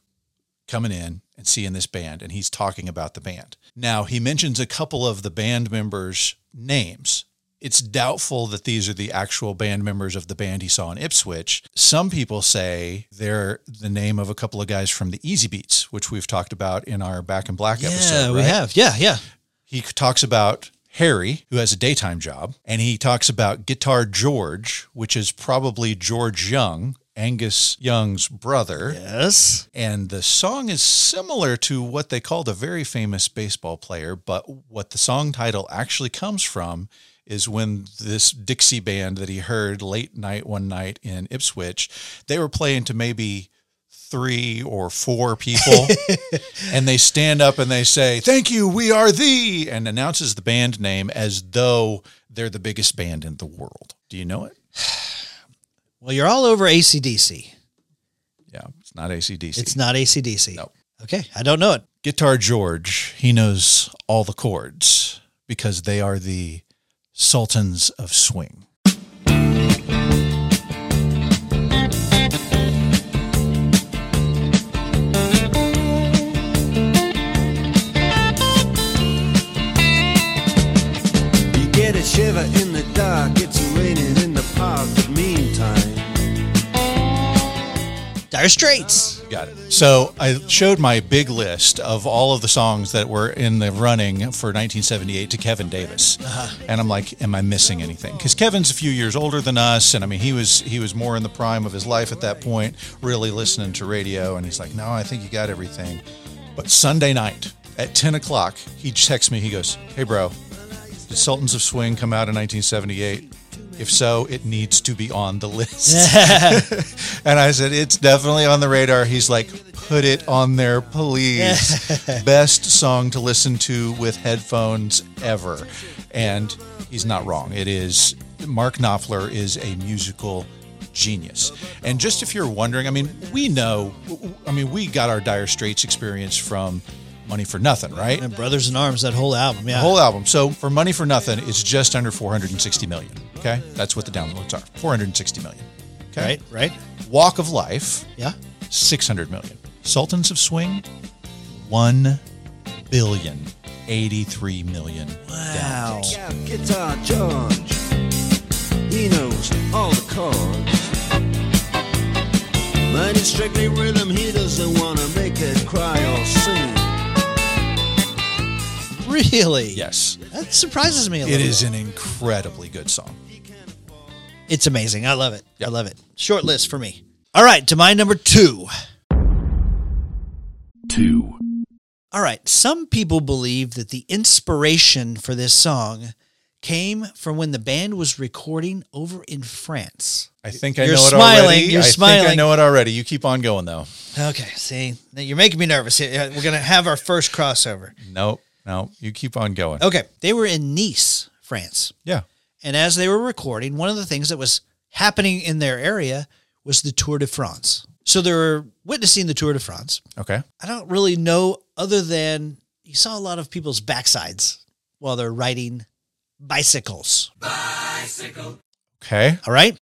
Speaker 2: coming in and seeing this band, and he's talking about the band. Now, he mentions a couple of the band members' names. It's doubtful that these are the actual band members of the band he saw in Ipswich. Some people say they're the name of a couple of guys from the Easybeats, which we've talked about in our Back in Black episode.
Speaker 3: Yeah, we
Speaker 2: right?
Speaker 3: have. Yeah, yeah.
Speaker 2: He talks about Harry, who has a daytime job, and he talks about Guitar George, which is probably George Young, Angus Young's brother.
Speaker 3: Yes.
Speaker 2: And the song is similar to what they called a very famous baseball player, but what the song title actually comes from is when this Dixie band that he heard late night one night in Ipswich, they were playing to maybe three or four people and they stand up and they say, Thank you, we are the and announces the band name as though they're the biggest band in the world. Do you know it?
Speaker 3: Well, you're all over ACDC.
Speaker 2: Yeah, it's not ACDC.
Speaker 3: It's not ACDC.
Speaker 2: No.
Speaker 3: Okay, I don't know it.
Speaker 2: Guitar George, he knows all the chords because they are the sultans of swing.
Speaker 3: Dire Straits.
Speaker 2: Got it. So I showed my big list of all of the songs that were in the running for 1978 to Kevin Davis, uh-huh. and I'm like, am I missing anything? Because Kevin's a few years older than us, and I mean, he was he was more in the prime of his life at that point, really listening to radio, and he's like, no, I think you got everything. But Sunday night at 10 o'clock, he texts me. He goes, hey, bro, did Sultans of Swing come out in 1978? If so, it needs to be on the list. and I said, it's definitely on the radar. He's like, put it on there, please. Best song to listen to with headphones ever. And he's not wrong. It is, Mark Knopfler is a musical genius. And just if you're wondering, I mean, we know, I mean, we got our Dire Straits experience from Money for Nothing, right?
Speaker 3: And Brothers in Arms, that whole album. Yeah.
Speaker 2: The whole album. So for Money for Nothing, it's just under 460 million. Okay. That's what the downloads are 460 million. Okay.
Speaker 3: Right, right.
Speaker 2: Walk of Life,
Speaker 3: Yeah.
Speaker 2: 600 million. Sultans of Swing, 1 billion. 83 million.
Speaker 3: Wow.
Speaker 5: Guitar George. He knows all the chords. But it's strictly rhythm, he doesn't want to make it cry or sing.
Speaker 3: Really?
Speaker 2: Yes.
Speaker 3: That surprises me a
Speaker 2: It
Speaker 3: little.
Speaker 2: It is an incredibly good song.
Speaker 3: It's amazing. I love it.
Speaker 2: Yeah.
Speaker 3: I love it. Short list for me. All right, to my number two.
Speaker 8: Two.
Speaker 3: All right. Some people believe that the inspiration for this song came from when the band was recording over in France.
Speaker 2: I think I
Speaker 3: You're
Speaker 2: know it
Speaker 3: smiling.
Speaker 2: already.
Speaker 3: You're smiling.
Speaker 2: I think I know it already. You keep on going though.
Speaker 3: Okay, see, now you're making me nervous. We're going to have our first crossover.
Speaker 2: No, no, you keep on going.
Speaker 3: Okay, they were in Nice, France.
Speaker 2: Yeah.
Speaker 3: And as they were recording, one of the things that was happening in their area was the Tour de France. So they were witnessing the Tour de France.
Speaker 2: Okay.
Speaker 3: I don't really know other than you saw a lot of people's backsides while they're riding bicycles. Bicycle.
Speaker 2: Okay.
Speaker 3: All right.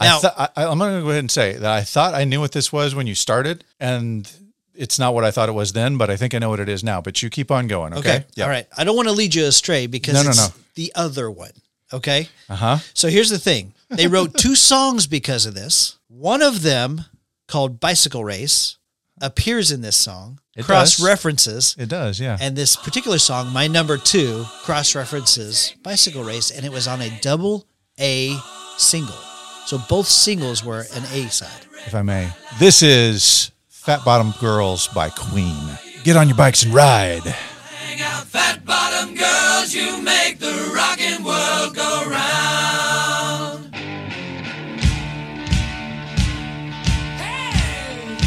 Speaker 3: Now,
Speaker 2: I th- I, I'm going to go ahead and say that I thought I knew what this was when you started, and it's not what I thought it was then, but I think I know what it is now. But you keep on going. Okay.
Speaker 3: okay. All right. I don't want to lead you astray because
Speaker 2: No, no,
Speaker 3: it's
Speaker 2: no.
Speaker 3: the other one. Okay.
Speaker 2: Uh huh.
Speaker 3: So here's the thing they wrote two songs because of this. One of them, called Bicycle Race, appears in this song,
Speaker 2: It
Speaker 3: cross
Speaker 2: does.
Speaker 3: references.
Speaker 2: It does. Yeah.
Speaker 3: And this particular song, my number two, cross references Bicycle Race, and it was on a double A single. So both singles were an A side.
Speaker 2: if I may, this is Fat Bottom Girls by Queen. Get on your bikes and ride.
Speaker 4: Hang out, fat bottom girls, you make the rockin' world go round. Hey,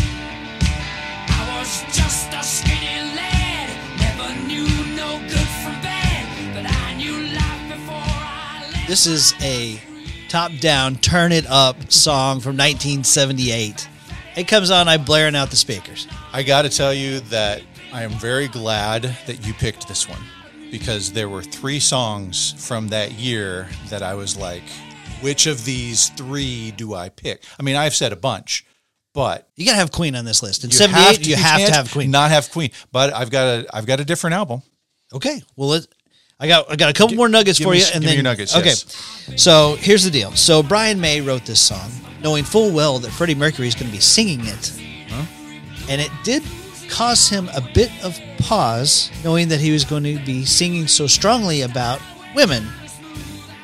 Speaker 4: I was just a skinny lad, never knew no good from bad, but I knew life before I left.
Speaker 3: This is a top down, turn it up song from 1978. It comes on, I'm blaring out the speakers.
Speaker 2: I got to tell you that I am very glad that you picked this one because there were three songs from that year that I was like, which of these three do I pick? I mean, I've said a bunch, but
Speaker 3: You got to have Queen on this list. In
Speaker 2: you
Speaker 3: 78,
Speaker 2: have to,
Speaker 3: you have to have Queen.
Speaker 2: Not have Queen, but I've got a I've got a different album.
Speaker 3: Okay. Well, I got I got a couple more nuggets for
Speaker 2: me
Speaker 3: you, and then
Speaker 2: your nuggets,
Speaker 3: Okay.
Speaker 2: yes.
Speaker 3: So here's the deal. So Brian May wrote this song, knowing full well that Freddie Mercury is going to be singing it, and it did cause him a bit of pause, knowing that he was going to be singing so strongly about women,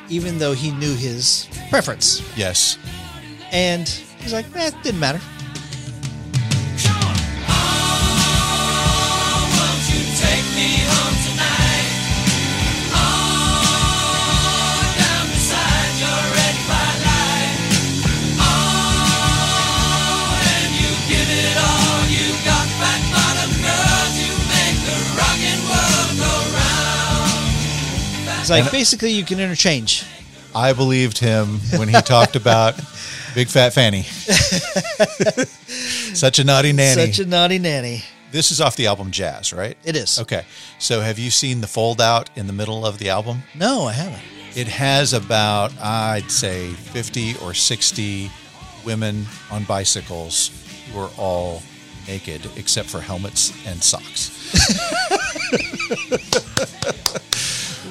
Speaker 3: even though he knew his preference.
Speaker 2: Yes.
Speaker 3: And he's like, eh, it didn't matter. It's like basically you can interchange.
Speaker 2: I believed him when he talked about Big Fat Fanny. Such a naughty nanny.
Speaker 3: Such a naughty nanny.
Speaker 2: this is off the album Jazz, right?
Speaker 3: It is.
Speaker 2: Okay. So have you seen the fold out in the middle of the album?
Speaker 3: No, I haven't.
Speaker 2: It has about, I'd say, 50 or 60 women on bicycles who are all naked except for helmets and socks.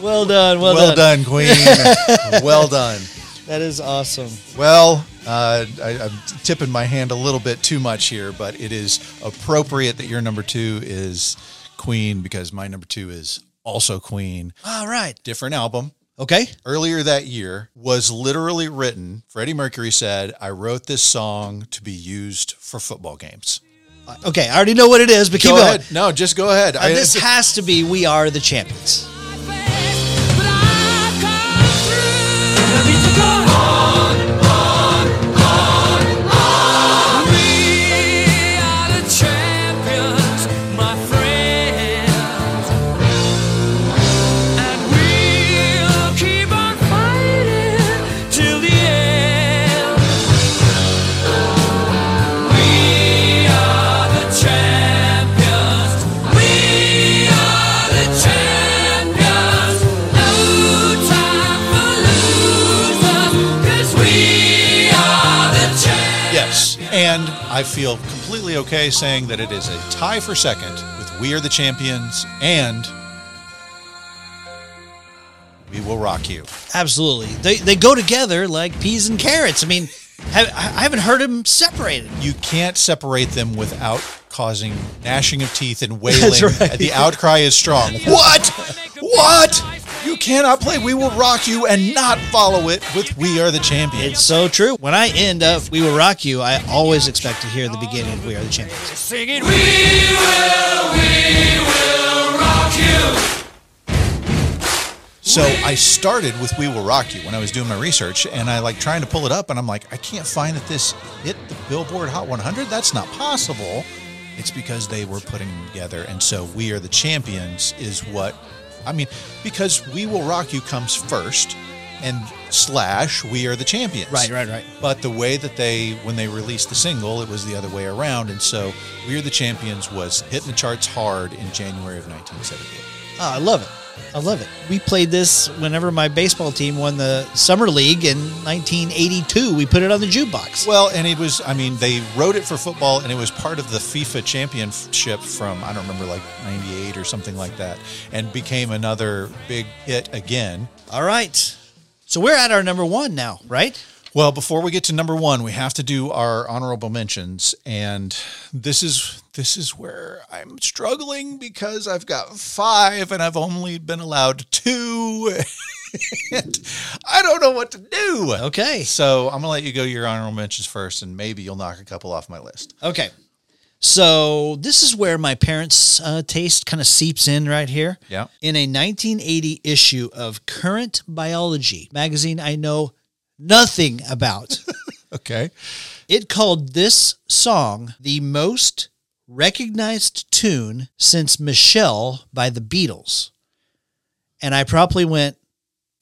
Speaker 3: Well done. Well,
Speaker 2: Well,
Speaker 3: done.
Speaker 2: done, Queen. well done.
Speaker 3: That is awesome.
Speaker 2: Well, uh, I, I'm tipping my hand a little bit too much here, but it is appropriate that your number two is Queen because my number two is also Queen.
Speaker 3: All right.
Speaker 2: Different album.
Speaker 3: Okay.
Speaker 2: Earlier that year was literally written. Freddie Mercury said, I wrote this song to be used for football games.
Speaker 3: Okay. I already know what it is, but keep
Speaker 2: go
Speaker 3: going.
Speaker 2: ahead. No, just go ahead.
Speaker 3: Uh,
Speaker 2: I-
Speaker 3: this has to be We Are the Champions.
Speaker 4: I
Speaker 2: feel completely okay saying that it is a tie for second with We Are the Champions and We Will Rock You.
Speaker 3: Absolutely. They, they go together like peas and carrots. I mean, have, I haven't heard them separated.
Speaker 2: You can't separate them without causing gnashing of teeth and wailing.
Speaker 3: That's right.
Speaker 2: The outcry is strong. What? What? You cannot play We Will Rock You and not follow it with We Are the Champions.
Speaker 3: It's so true. When I end up We Will Rock You, I always expect to hear the beginning of We Are the Champions.
Speaker 4: Singing, we will, we will rock you.
Speaker 2: So I started with We Will Rock You when I was doing my research, and I like trying to pull it up, and I'm like, I can't find that this hit the Billboard Hot 100. That's not possible. It's because they were putting them together, and so We Are the Champions is what I mean. Because We Will Rock You comes first, and slash We Are the Champions.
Speaker 3: Right, right, right.
Speaker 2: But the way that they when they released the single, it was the other way around, and so We Are the Champions was hitting the charts hard in January of 1978.
Speaker 3: Oh, ah, I love it. I love it. We played this whenever my baseball team won the Summer League in 1982. We put it on the jukebox.
Speaker 2: Well, and it was, I mean, they wrote it for football and it was part of the FIFA championship from, I don't remember, like 98 or something like that, and became another big hit again.
Speaker 3: All right. So we're at our number one now, right?
Speaker 2: Well, before we get to number one, we have to do our honorable mentions, and this is this is where I'm struggling because I've got five and I've only been allowed two. I don't know what to do.
Speaker 3: Okay.
Speaker 2: So I'm gonna let you go your honorable mentions first, and maybe you'll knock a couple off my list.
Speaker 3: Okay. So this is where my parents' uh, taste kind of seeps in right here.
Speaker 2: Yeah.
Speaker 3: In a 1980 issue of Current Biology magazine, I know nothing about.
Speaker 2: Okay.
Speaker 3: it called this song the most recognized tune since Michelle by the Beatles. And I probably went,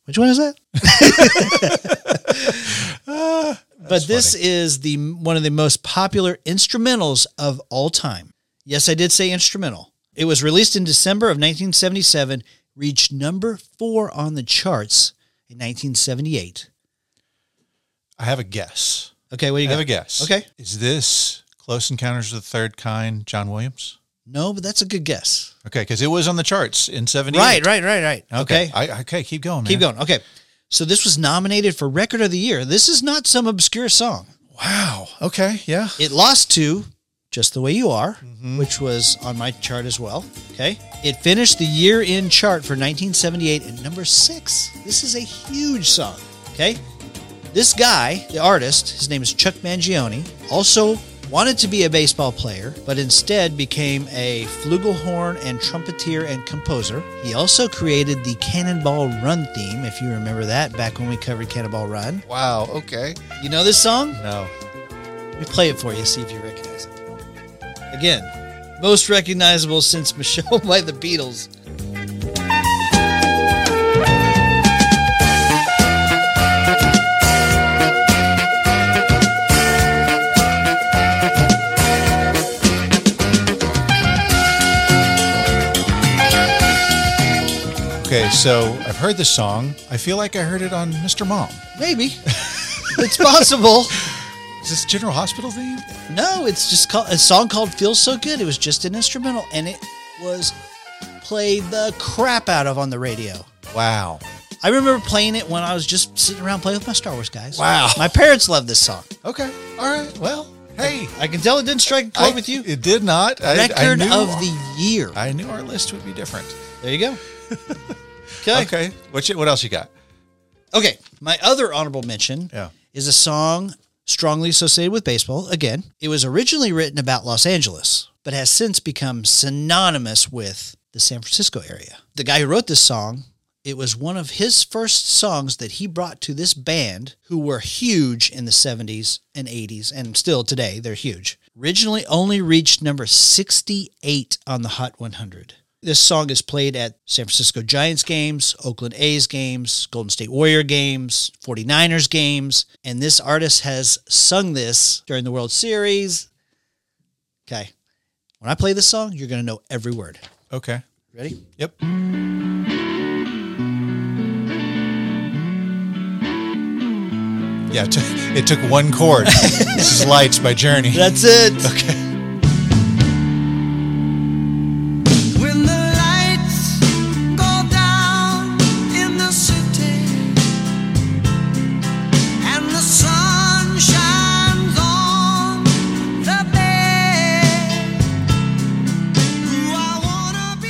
Speaker 3: which one is that? Ah, but this is the one of the most popular instrumentals of all time. Yes, I did say instrumental. It was released in December of 1977, reached number 4 on the charts in 1978.
Speaker 2: I have a guess.
Speaker 3: Okay, what do you
Speaker 2: I
Speaker 3: got?
Speaker 2: have a guess.
Speaker 3: Okay.
Speaker 2: Is this Close Encounters of the Third Kind, John Williams?
Speaker 3: No, but that's a good guess.
Speaker 2: Okay, because it was on the charts in 78.
Speaker 3: Right, right, right, right. Okay.
Speaker 2: I, okay, keep going, man.
Speaker 3: Keep going. Okay. So this was nominated for Record of the Year. This is not some obscure song.
Speaker 2: Wow. Okay, yeah.
Speaker 3: It lost to Just the Way You Are,
Speaker 2: Mm-hmm.
Speaker 3: which was on my chart as well. Okay. It finished the year in chart for 1978 at number six. This is a huge song. Okay. This guy, the artist, his name is Chuck Mangione, also wanted to be a baseball player, but instead became a flugelhorn and trumpeter and composer. He also created the Cannonball Run theme, if you remember that back when we covered Cannonball Run.
Speaker 2: Wow, okay.
Speaker 3: You know this song?
Speaker 2: No.
Speaker 3: Let me play it for you, see if you recognize it. Again, most recognizable since Michelle by the Beatles.
Speaker 2: Okay, so I've heard this song. I feel like I heard it on Mr. Mom.
Speaker 3: Maybe. it's possible.
Speaker 2: Is this General Hospital theme?
Speaker 3: No, it's just called, a song called Feels So Good. It was just an instrumental and it was played the crap out of on the radio.
Speaker 2: Wow.
Speaker 3: I remember playing it when I was just sitting around playing with my Star Wars guys.
Speaker 2: Wow.
Speaker 3: My parents loved this song.
Speaker 2: Okay. All right. Well, hey.
Speaker 3: I can tell it didn't strike a chord
Speaker 2: I-
Speaker 3: with you.
Speaker 2: It did not. I- I
Speaker 3: Record
Speaker 2: knew-
Speaker 3: of the year.
Speaker 2: I knew our list would be different.
Speaker 3: there you go. Okay.
Speaker 2: Okay. What, you, what else you got?
Speaker 3: Okay, my other honorable mention
Speaker 2: Yeah.
Speaker 3: is a song strongly associated with baseball. Again, it was originally written about Los Angeles, but has since become synonymous with the San Francisco area. The guy who wrote this song, it was one of his first songs that he brought to this band who were huge in the 70s and 80s and still today they're huge. Originally only reached number 68 on the Hot 100. This song is played at San Francisco Giants games, Oakland A's games, Golden State Warrior games, 49ers games, and this artist has sung this during the World Series. Okay. When I play this song, you're going to know every word.
Speaker 2: Okay.
Speaker 3: Ready?
Speaker 2: Yep. Yeah, it took, it took one chord. this is Lights by Journey.
Speaker 3: That's it.
Speaker 2: Okay.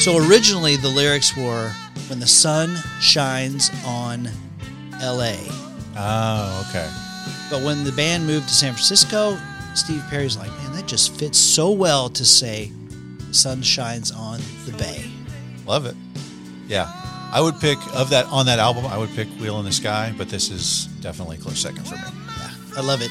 Speaker 3: So originally the lyrics were when the sun shines on LA.
Speaker 2: Oh, okay.
Speaker 3: But when the band moved to San Francisco, Steve Perry's like, man, that just fits so well to say the sun shines on the bay.
Speaker 2: Love it. Yeah. I would pick of that on that album, I would pick Wheel in the Sky, but this is definitely a close second for me.
Speaker 3: Yeah, I love it.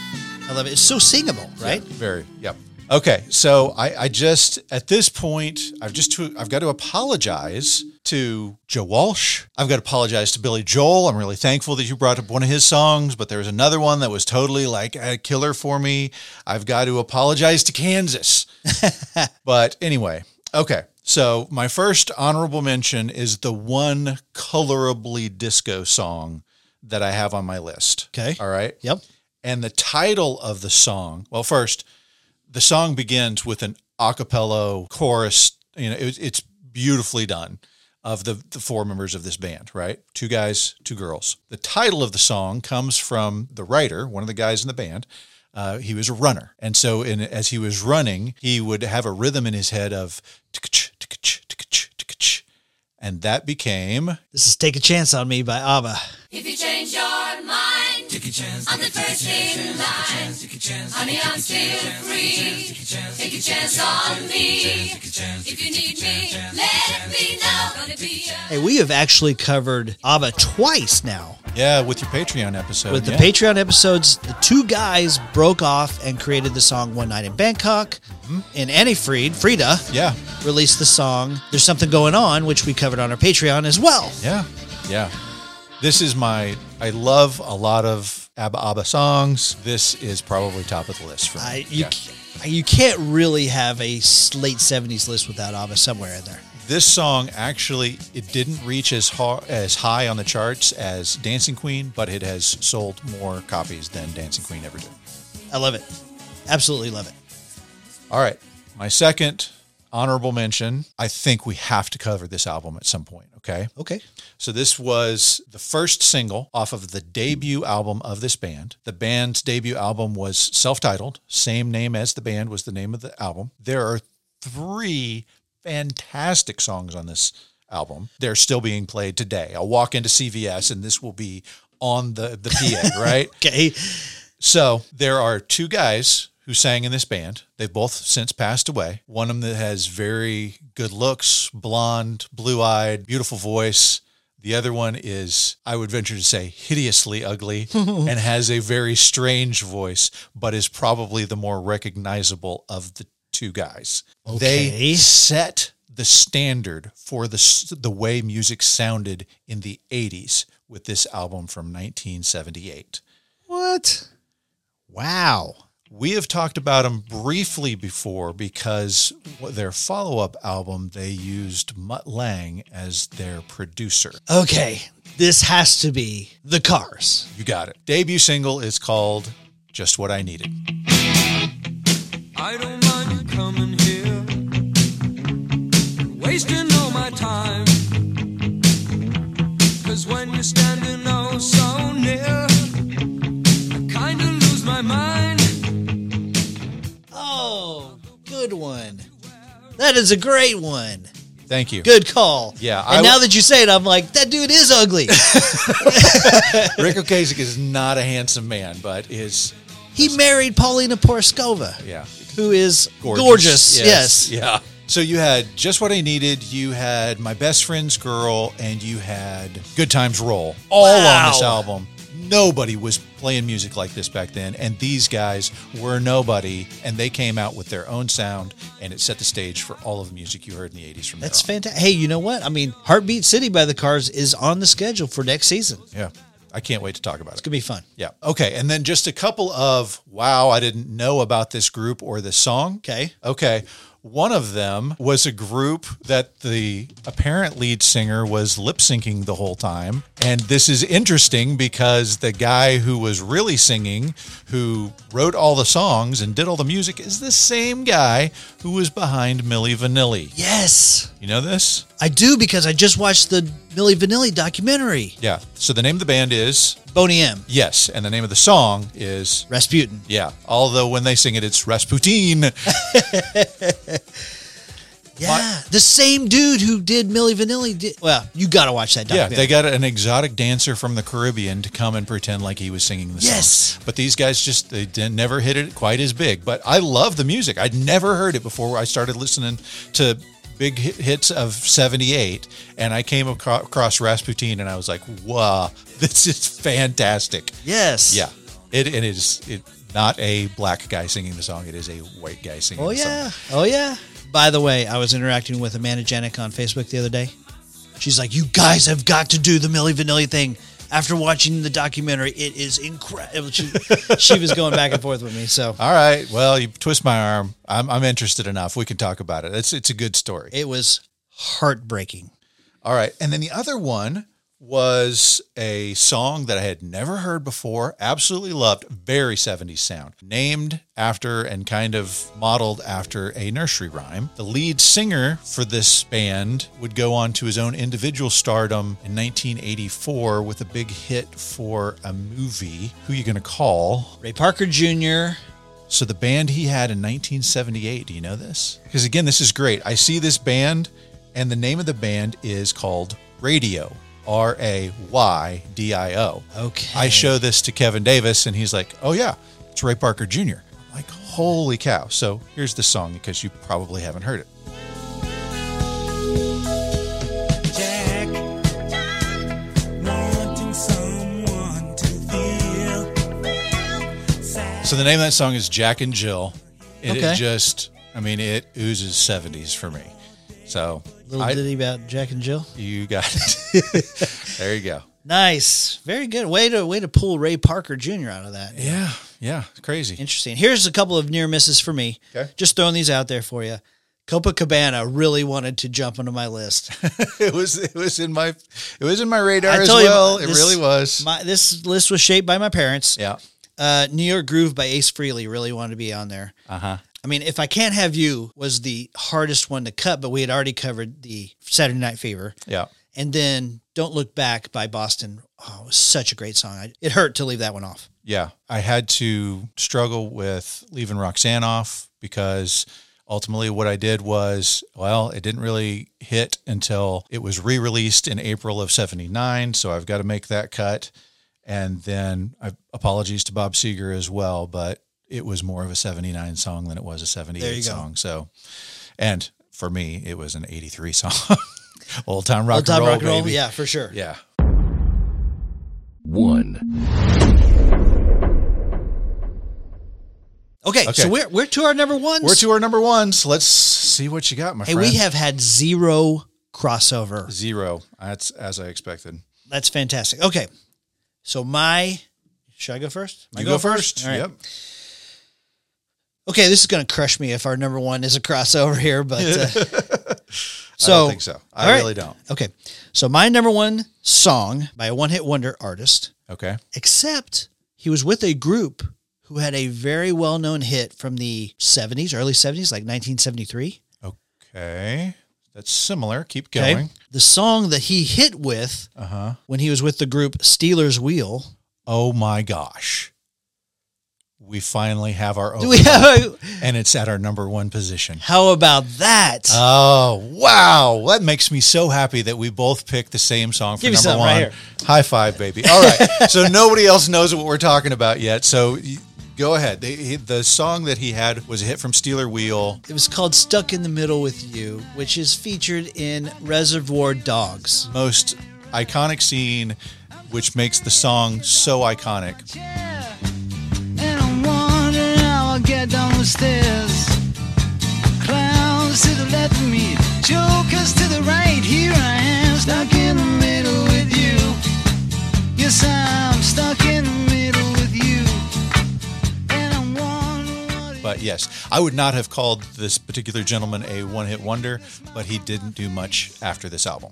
Speaker 3: I love it. It's so singable, right?
Speaker 2: Yeah, very. Yep. Okay, so I, I just at this point I've just to, I've got to apologize to Joe Walsh. I've got to apologize to Billy Joel. I'm really thankful that you brought up one of his songs, but there was another one that was totally like a killer for me. I've got to apologize to Kansas. but anyway, okay. So my first honorable mention is the one colorably disco song that I have on my list.
Speaker 3: Okay.
Speaker 2: All right.
Speaker 3: Yep.
Speaker 2: And the title of the song, well, first, the song begins with an a cappella chorus. You know, it, it's beautifully done of the, the four members of this band, right? Two guys, two girls. The title of the song comes from the writer, one of the guys in the band. Uh, he was a runner. And so in, as he was running, he would have a rhythm in his head of and that became
Speaker 3: This is Take a Chance on Me by ABBA.
Speaker 4: If you change your mind, take a chance. I'm the first in line. Honey, I'm still free. Take a chance on me. If you need me, let me know. Gonna be a
Speaker 3: Hey, we have actually covered ABBA twice now.
Speaker 2: yeah with your Patreon episode.
Speaker 3: With the
Speaker 2: yeah.
Speaker 3: Patreon episodes, the two guys broke off and created the song One Night in Bangkok. And Anni-Frid, Frida,
Speaker 2: Yeah,
Speaker 3: released the song There's Something Going On, which we covered on our Patreon as well.
Speaker 2: Yeah, yeah. This is my. I love a lot of ABBA ABBA songs. This is probably top of the list for me.
Speaker 3: I, you,
Speaker 2: Yeah.
Speaker 3: you can't really have a late 70s list without ABBA somewhere in there.
Speaker 2: This song actually it didn't reach as high, as high on the charts as Dancing Queen, but it has sold more copies than Dancing Queen ever did.
Speaker 3: I love it. Absolutely love it.
Speaker 2: All right, my second honorable mention. I think we have to cover this album at some point. Okay.
Speaker 3: Okay.
Speaker 2: So this was the first single off of the debut album of this band. The band's debut album was self-titled, same name as the band was the name of the album. There are three fantastic songs on this album. They're still being played today. I'll walk into CVS and this will be on the the PA, right?
Speaker 3: Okay.
Speaker 2: So there are two guys who sang in this band. They've both since passed away. One of them that has very good looks, blonde, blue eyed, beautiful voice. The other one is, I would venture to say, hideously ugly and has a very strange voice, but is probably the more recognizable of the two guys.
Speaker 3: Okay.
Speaker 2: They set the standard for the, the way music sounded in the 80s with this album from 1978.
Speaker 3: What? Wow.
Speaker 2: We have talked about them briefly before because their follow up album, they used Mutt Lange as their producer.
Speaker 3: Okay. This has to be The Cars.
Speaker 2: You got it. Debut single is called Just What I Needed.
Speaker 7: I
Speaker 3: one. That is a great one.
Speaker 2: Thank you.
Speaker 3: Good call.
Speaker 2: Yeah, I
Speaker 3: And now
Speaker 2: w-
Speaker 3: that you say it, I'm like, that dude is ugly.
Speaker 2: Ric Ocasek is not a handsome man, but is,
Speaker 3: he married Paulina Porizkova,
Speaker 2: yeah,
Speaker 3: who is gorgeous. Yes.
Speaker 2: Yeah. So you had Just What I Needed, you had My Best Friend's Girl, and you had Good Times Roll all on this album. Nobody was playing music like this back then, and these guys were nobody, and they came out with their own sound, and it set the stage for all of the music you heard in the 80s from
Speaker 3: That's fantastic. Hey, you know what? I mean, Heartbeat City by the Cars is on the schedule for next season.
Speaker 2: Yeah. I can't wait to talk about it.
Speaker 3: It's going to be fun.
Speaker 2: Yeah. Okay. And then just a couple of wow, I didn't know about this group or this song.
Speaker 3: Okay.
Speaker 2: Okay. One of them was a group that the apparent lead singer was lip syncing the whole time. And this is interesting because the guy who was really singing, who wrote all the songs and did all the music, is the same guy who was behind Milli Vanilli.
Speaker 3: Yes.
Speaker 2: You know this?
Speaker 3: I do because I just watched the Milli Vanilli documentary.
Speaker 2: Yeah. So the name of the band is
Speaker 3: Boney M.
Speaker 2: Yes. And the name of the song is
Speaker 3: Rasputin.
Speaker 2: Yeah. Although when they sing it, it's Rasputin.
Speaker 3: Yeah, the same dude who did Milli Vanilli did. Well, you got to watch that
Speaker 2: Yeah, they got an exotic dancer from the Caribbean to come and pretend like he was singing the
Speaker 3: Yes.
Speaker 2: song. Yes, but these guys just they didn't, never hit it quite as big. But I love the music. I'd never heard it before I started listening to big hits of 78 and I came across Rasputin and I was like, "Wow, this is fantastic."
Speaker 3: yes.
Speaker 2: Yeah. It it is it not a black guy singing the song, it is a white guy singing
Speaker 3: Oh
Speaker 2: the song.
Speaker 3: yeah. Oh yeah. By the way, I was interacting with Amanda Janik on Facebook the other day. She's like, "You guys have got to do the Milli Vanilli thing." After watching the documentary, it is incredible. She, she was going back and forth with me, so
Speaker 2: All right. Well, you twist my arm. I'm, I'm interested enough. We can talk about it. It's it's a good story.
Speaker 3: it was heartbreaking.
Speaker 2: All right. And then the other one was a song that I had never heard before, absolutely loved, very 70s sound, named after and kind of modeled after a nursery rhyme. The lead singer for this band would go on to his own individual stardom in 1984 with a big hit for a movie. Who you going to call?
Speaker 3: Ray Parker Jr.
Speaker 2: So the band he had in 1978, do you know this? Because again, this is great. I see this band, and the name of the band is called Raydio. R A Y D I O.
Speaker 3: Okay.
Speaker 2: I show this to Kevin Davis, and he's like, "Oh yeah, it's Ray Parker Jr." I'm like, "Holy cow!" So here's the song because you probably haven't heard it.
Speaker 7: Jack, wanting someone to feel.
Speaker 2: So the name of that song is Jack and Jill. It, it
Speaker 3: Okay.
Speaker 2: just, I mean, it oozes 70s for me. So
Speaker 3: Little
Speaker 2: I-
Speaker 3: ditty about Jack and Jill.
Speaker 2: you got it. there you go.
Speaker 3: Nice, very good. Way to way to pull Ray Parker Jr. out of that.
Speaker 2: Yeah, yeah, crazy.
Speaker 3: Interesting. Here's a couple of near misses for me.
Speaker 2: Okay.
Speaker 3: Just throwing these out there for you. Copacabana really wanted to jump onto my list.
Speaker 2: it was it was in my it was in my radar as
Speaker 3: told you,
Speaker 2: well. it really was.
Speaker 3: My, this list was shaped by my parents.
Speaker 2: yeah.
Speaker 3: Uh, New York Groove by Ace Frehley really wanted to be on there.
Speaker 2: Uh huh.
Speaker 3: I mean, if I can't have you was the hardest one to cut, but we had already covered the Saturday Night Fever,
Speaker 2: Yeah.
Speaker 3: and then Don't Look Back by Boston. Oh, it was such a great song. I, it hurt to leave that one off.
Speaker 2: Yeah. I had to struggle with leaving Roxanne off because ultimately what I did was, well, it didn't really hit until it was re released in April of 79. So I've got to make that cut. And then I, apologies to Bob Seger as well, but it was more of a 79 song than it was a 78
Speaker 3: There you go.
Speaker 2: song. So, and for me, it was an 83 song. Old time rock
Speaker 3: Old time
Speaker 2: and roll,
Speaker 3: rock and roll,
Speaker 2: baby.
Speaker 3: yeah, for sure.
Speaker 2: Yeah.
Speaker 9: One.
Speaker 3: Okay,
Speaker 2: Okay.
Speaker 3: so we're we're to our number ones.
Speaker 2: We're to our number ones. Let's see what you got, my
Speaker 3: Hey,
Speaker 2: friend.
Speaker 3: we have had zero crossover.
Speaker 2: Zero. That's as I expected.
Speaker 3: That's fantastic. Okay, so my should I go first? Am I
Speaker 2: You
Speaker 3: going
Speaker 2: go first.
Speaker 3: All right.
Speaker 2: Yep.
Speaker 3: Okay, this is going to crush me if our number one is a crossover here, but uh, so
Speaker 2: I don't think so. I
Speaker 3: right.
Speaker 2: really don't.
Speaker 3: Okay, so my number one song by a one-hit wonder artist,
Speaker 2: Okay.
Speaker 3: except he was with a group who had a very well-known hit from the '70s, early '70s, like 1973.
Speaker 2: Okay. That's similar. Keep
Speaker 3: Okay,
Speaker 2: going.
Speaker 3: the song that he hit with
Speaker 2: Uh huh.
Speaker 3: when he was with the group Stealers Wheel.
Speaker 2: Oh my gosh. We finally have our
Speaker 3: Do we have a,
Speaker 2: and it's at our number one position.
Speaker 3: how about that?
Speaker 2: Oh wow! That makes me so happy that we both picked the same song for
Speaker 3: Give
Speaker 2: number one.
Speaker 3: right here.
Speaker 2: High five, baby! All right, so nobody else knows what we're talking about yet. So go ahead. They, he- the song that he had was a hit from Stealer Wheel.
Speaker 3: It was called Stuck in the Middle with You, which is featured in Reservoir Dogs.
Speaker 2: most iconic scene, which makes the song so iconic.
Speaker 7: And Clowns to the left of me, jokers to the right. Here I am, stuck in the middle with you. Yes, I'm stuck in the middle with you.
Speaker 2: But yes, I would not have called this particular gentleman a one hit wonder, but he didn't do much after this album.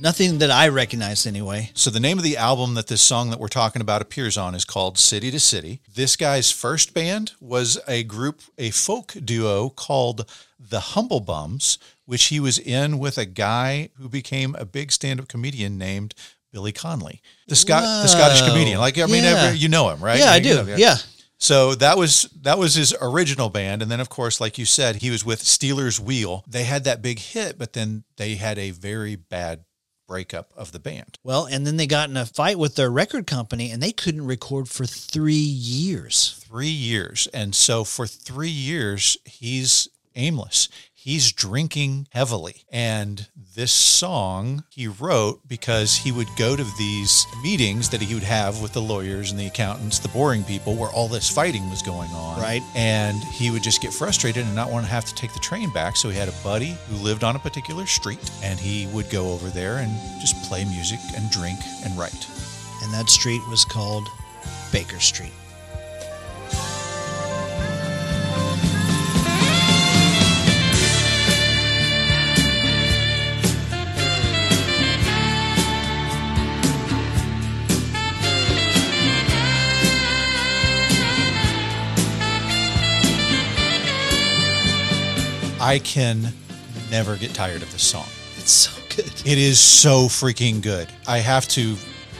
Speaker 3: Nothing that I recognize anyway.
Speaker 2: So the name of the album that this song that we're talking about appears on is called City to City. This guy's first band was a group, a folk duo called the Humblebums, which he was in with a guy who became a big stand-up comedian named Billy Connolly, the Scot, the Scottish comedian. Like I mean,
Speaker 3: Yeah.
Speaker 2: every, you know him, right?
Speaker 3: Yeah, I
Speaker 2: You
Speaker 3: do.
Speaker 2: know-
Speaker 3: Yeah.
Speaker 2: So that was that was his original band, and then of course, like you said, he was with Stealers Wheel. They had that big hit, but then they had a very bad breakup of the band.
Speaker 3: Well, and then they got in a fight with their record company and they couldn't record for three years.
Speaker 2: Three years, and so for three years, he's aimless. He's drinking heavily. And this song he wrote because he would go to these meetings that he would have with the lawyers and the accountants, the boring people, where all this fighting was going on.
Speaker 3: Right.
Speaker 2: And he would just get frustrated and not want to have to take the train back. So he had a buddy who lived on a particular street and he would go over there and just play music and drink and write.
Speaker 3: And that street was called Baker Street.
Speaker 2: I can never get tired of this song.
Speaker 3: It's so good.
Speaker 2: It is so freaking good. I have to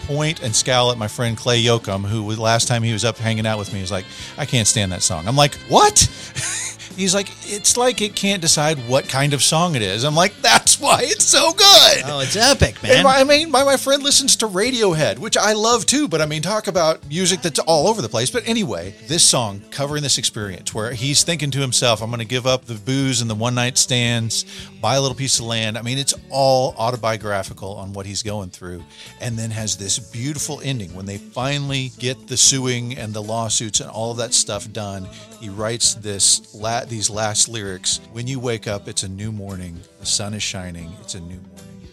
Speaker 2: point and scowl at my friend Clay Yoakum, who last time he was up hanging out with me, was like, I can't stand that song. I'm like, what? He's like, it's like it can't decide what kind of song it is. I'm like, that's why it's so good.
Speaker 3: Oh, it's epic,
Speaker 2: And
Speaker 3: man.
Speaker 2: my, I mean, my, my friend listens to Radiohead, which I love too, but I mean, talk about music that's all over the place. But anyway, this song covering this experience where he's thinking to himself, I'm going to give up the booze and the one night stands, buy a little piece of land. I mean, it's all autobiographical on what he's going through. And then has this beautiful ending when they finally get the suing and the lawsuits and all of that stuff done. He writes this these last lyrics. When you wake up, it's a new morning. The sun is shining. It's a new morning.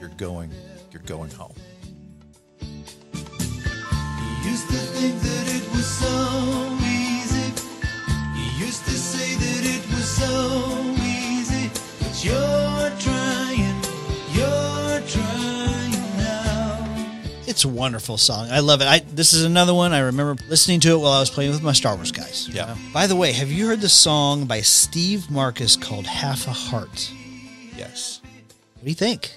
Speaker 2: You're going. You're going home.
Speaker 7: He used to think that it was so easy. He used to say that it was so easy. But you're trying, you're trying.
Speaker 3: It's a wonderful song. I love it. I this is another one I remember listening to it while I was playing with my Star Wars guys.
Speaker 2: Yeah.
Speaker 3: By the way, have you heard the song by Steve Marcus called Half a Heart?
Speaker 2: Yes.
Speaker 3: What do you think?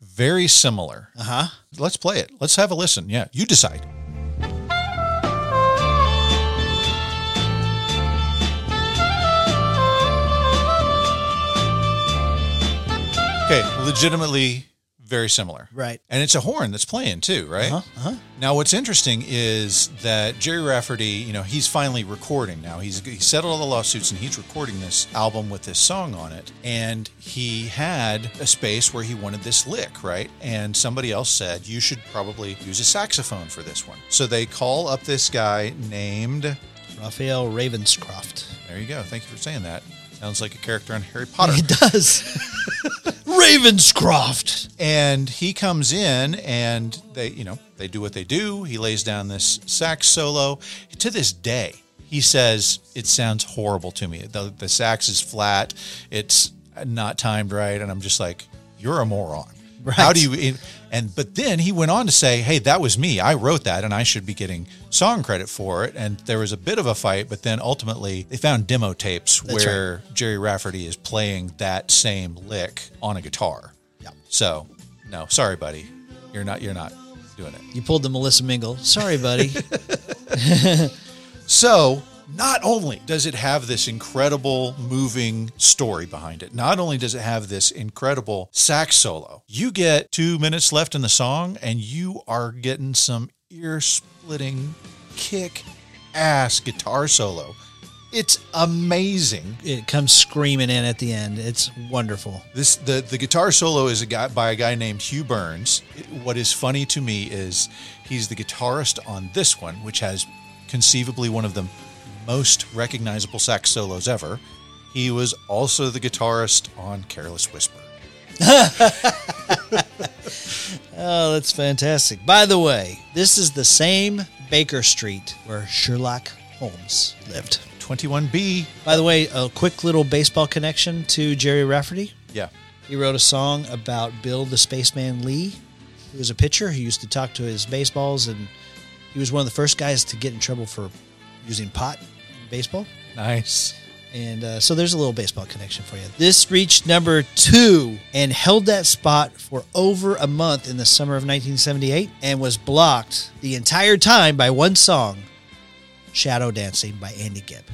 Speaker 2: Very similar.
Speaker 3: Uh huh.
Speaker 2: Let's play it. Let's have a listen. Yeah, you decide. Okay, legitimately very similar.
Speaker 3: Right.
Speaker 2: And it's a horn that's playing too, right?
Speaker 3: Uh-huh, uh-huh.
Speaker 2: Now, what's interesting is that Gerry Rafferty, you know, he's finally recording now. He's he settled all the lawsuits and he's recording this album with this song on it. And he had a space where he wanted this lick, right? And somebody else said, you should probably use a saxophone for this one. So they call up this guy named,
Speaker 3: Raphael Ravenscroft.
Speaker 2: there you go. Thank you for saying that. Sounds like a character on Harry Potter.
Speaker 3: It does. Ravenscroft.
Speaker 2: and he comes in and they you know they do what they do he lays down this sax solo to this day he says it sounds horrible to me the, the sax is flat it's not timed right and i'm just like you're a moron
Speaker 3: Right.
Speaker 2: how do you and but then he went on to say hey that was me i wrote that and i should be getting song credit for it and there was a bit of a fight but then ultimately they found demo tapes
Speaker 3: That's
Speaker 2: where Gerry Rafferty is playing that same lick on a guitar
Speaker 3: Yeah.
Speaker 2: so, no, sorry, buddy. You're not. You're not doing it.
Speaker 3: You pulled the Melissa Mingle. Sorry, buddy.
Speaker 2: So, not only does it have this incredible moving story behind it, not only does it have this incredible sax solo, you get two minutes left in the song, and you are getting some ear-splitting, kick-ass guitar solo. It's amazing.
Speaker 3: it comes screaming in at the end. It's wonderful.
Speaker 2: This the the guitar solo is a guy by a guy named Hugh Burns. What is funny to me is he's the guitarist on this one, which has conceivably one of the most recognizable sax solos ever. He was also the guitarist on Careless Whisper.
Speaker 3: Oh, that's fantastic. By the way, this is the same Baker Street where Sherlock Holmes lived.
Speaker 2: 21B.
Speaker 3: By the way, a quick little baseball connection to Gerry Rafferty.
Speaker 2: Yeah.
Speaker 3: He wrote a song about Bill the Spaceman Lee, who was a pitcher. He used to talk to his baseballs, and he was one of the first guys to get in trouble for using pot baseball.
Speaker 2: Nice.
Speaker 3: And uh, so there's a little baseball connection for you. This reached number two and held that spot for over a month in the summer of 1978 and was blocked the entire time by one song Shadow Dancing by Andy Gibb.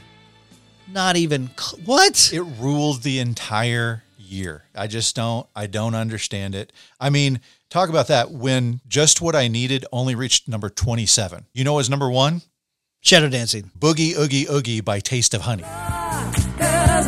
Speaker 3: Not even cl- what?
Speaker 2: It ruled the entire year. I just don't I don't understand it. I mean, talk about that when just what I needed only reached number 27. You know what's number 1?
Speaker 3: Shadow Dancing.
Speaker 2: Boogie Oogie Oogie by Taste of Honey.
Speaker 4: Cause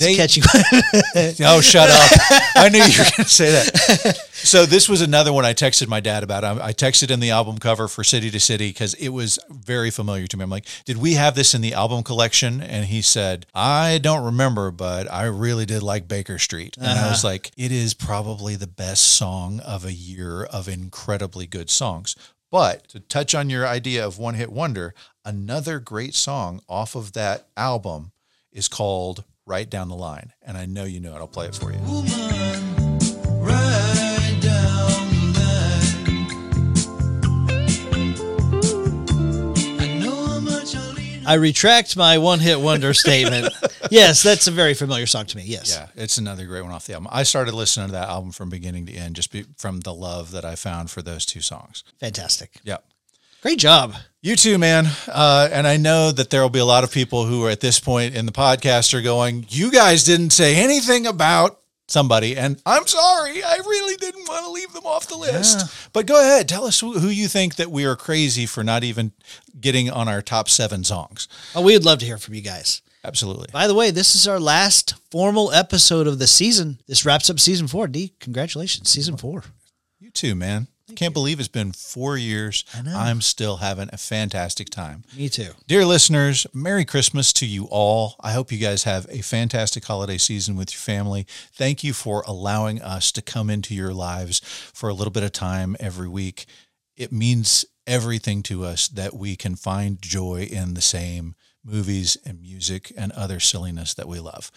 Speaker 3: It's
Speaker 2: They-
Speaker 3: catchy.
Speaker 2: Oh, shut up. I knew you were going to say that. So this was another one I texted my dad about. I I texted him the album cover for City to City because it was very familiar to me. I'm like, did we have this in the album collection? And he said, I don't remember, but I really did like Baker Street. And I was uh-huh. like, it is probably the best song of a year of incredibly good songs. But to touch on your idea of one hit wonder, another great song off of that album is called Right Down the Line. And I know you know it. I'll play it for you.
Speaker 7: Right down. I know how much I lean
Speaker 3: I retract my one hit wonder statement. yes, that's a very familiar song to me. Yes.
Speaker 2: Yeah, it's another great one off the album. I started listening to that album from beginning to end just be, from the love that I found for those two songs.
Speaker 3: Fantastic.
Speaker 2: Yeah.
Speaker 3: Great job.
Speaker 2: You too, man. Uh, and I know that there will be a lot of people who are at this point in the podcast are going, You guys didn't say anything about somebody. And I'm sorry. I really didn't want to leave them off the list. But go ahead. Tell us who, who you think that we are crazy for not even getting on our top seven songs.
Speaker 3: Oh, we would love to hear from you guys.
Speaker 2: Absolutely.
Speaker 3: By the way, this is our last formal episode of the season. This wraps up season four. Dee, congratulations, season four.
Speaker 2: You too, man. Can't believe it's been four years. I
Speaker 3: know.
Speaker 2: I'm still having a fantastic time.
Speaker 3: Me too.
Speaker 2: Dear listeners, Merry Christmas to you all. I hope you guys have a fantastic holiday season with your family. Thank you for allowing us to come into your lives for a little bit of time every week. It means everything to us that we can find joy in the same movies and music and other silliness that we love.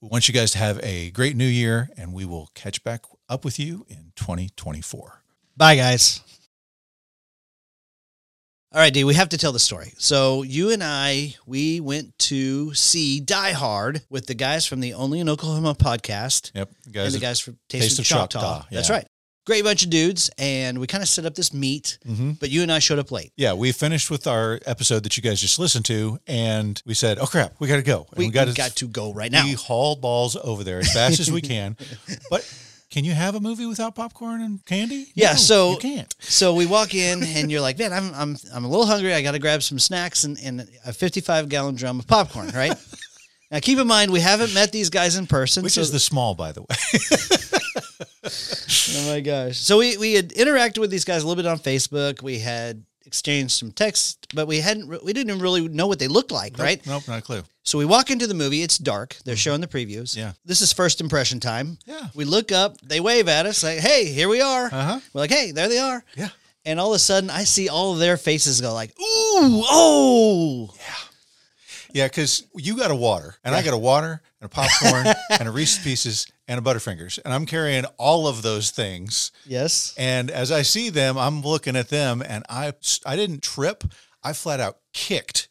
Speaker 2: We want you guys to have a great new year, and we will catch back up with you in 2024.
Speaker 3: Bye, guys. All right, Dee, we have to tell the story. So you and I, we went to see Die Hard with the guys from the Only in Oklahoma podcast
Speaker 2: Yep, guys.
Speaker 3: and the guys from Taste,
Speaker 2: Taste
Speaker 3: of
Speaker 2: of
Speaker 3: Choctaw.
Speaker 2: Choctaw,
Speaker 3: That's right. Great bunch of dudes, and we kind of set up this meet,
Speaker 2: Mhm.
Speaker 3: but you and I showed up late.
Speaker 2: Yeah, we finished with our episode that you guys just listened to, and we said, "Oh crap, we got to go." And
Speaker 3: We,
Speaker 2: got
Speaker 3: we got to go right now.
Speaker 2: We hauled balls over there as fast as we can. But can you have a movie without popcorn and candy?
Speaker 3: Yeah,
Speaker 2: No,
Speaker 3: so
Speaker 2: you can't.
Speaker 3: So we walk in and you're like, man, I'm I'm I'm a little hungry. I got to grab some snacks and, and a 55 gallon drum of popcorn, right? now keep in mind we haven't met these guys in person.
Speaker 2: Which
Speaker 3: so-
Speaker 2: is the small, by the way.
Speaker 3: oh my gosh. So we we had interacted with these guys a little bit on Facebook. We had exchanged some text, but we hadn't we didn't really know what they looked like, right?
Speaker 2: Nope, not a clue.
Speaker 3: So we walk into the movie. It's dark. They're showing the previews.
Speaker 2: Mm-hmm. Yeah.
Speaker 3: This is first impression time.
Speaker 2: Yeah.
Speaker 3: We look up. They wave at us. Like, hey, here we are.
Speaker 2: Uh-huh.
Speaker 3: We're like, hey, there they are.
Speaker 2: Yeah.
Speaker 3: And all of a sudden, I see all of their faces go like, ooh, oh.
Speaker 2: Yeah, Yeah, because you got a water, and I got a water and a popcorn and a Reese's Pieces and a Butterfingers, and I'm carrying all of those things.
Speaker 3: Yes.
Speaker 2: And as I see them, I'm looking at them, and I I didn't trip. I flat out kicked.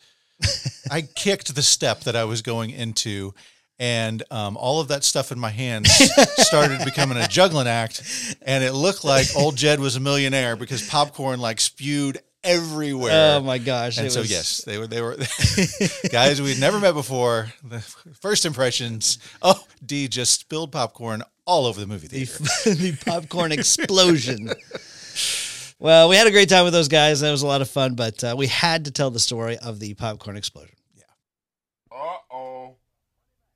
Speaker 2: I kicked the step that I was going into, and um, all of that stuff in my hands started becoming a juggling act, and it looked like old Jed was a millionaire because popcorn like spewed everywhere.
Speaker 3: Oh my gosh.
Speaker 2: And so
Speaker 3: was-
Speaker 2: yes, they were they were guys we'd never met before. The first impressions. Oh, Dee just spilled popcorn all over the movie
Speaker 3: The,
Speaker 2: theater.
Speaker 3: the popcorn explosion. Well, we had a great time with those guys. It was a lot of fun, but uh, we had to tell the story of the popcorn explosion. Yeah.
Speaker 9: Uh oh.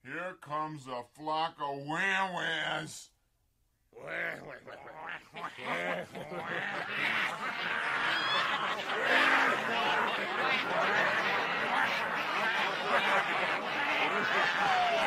Speaker 9: Here comes a flock of wham-whams.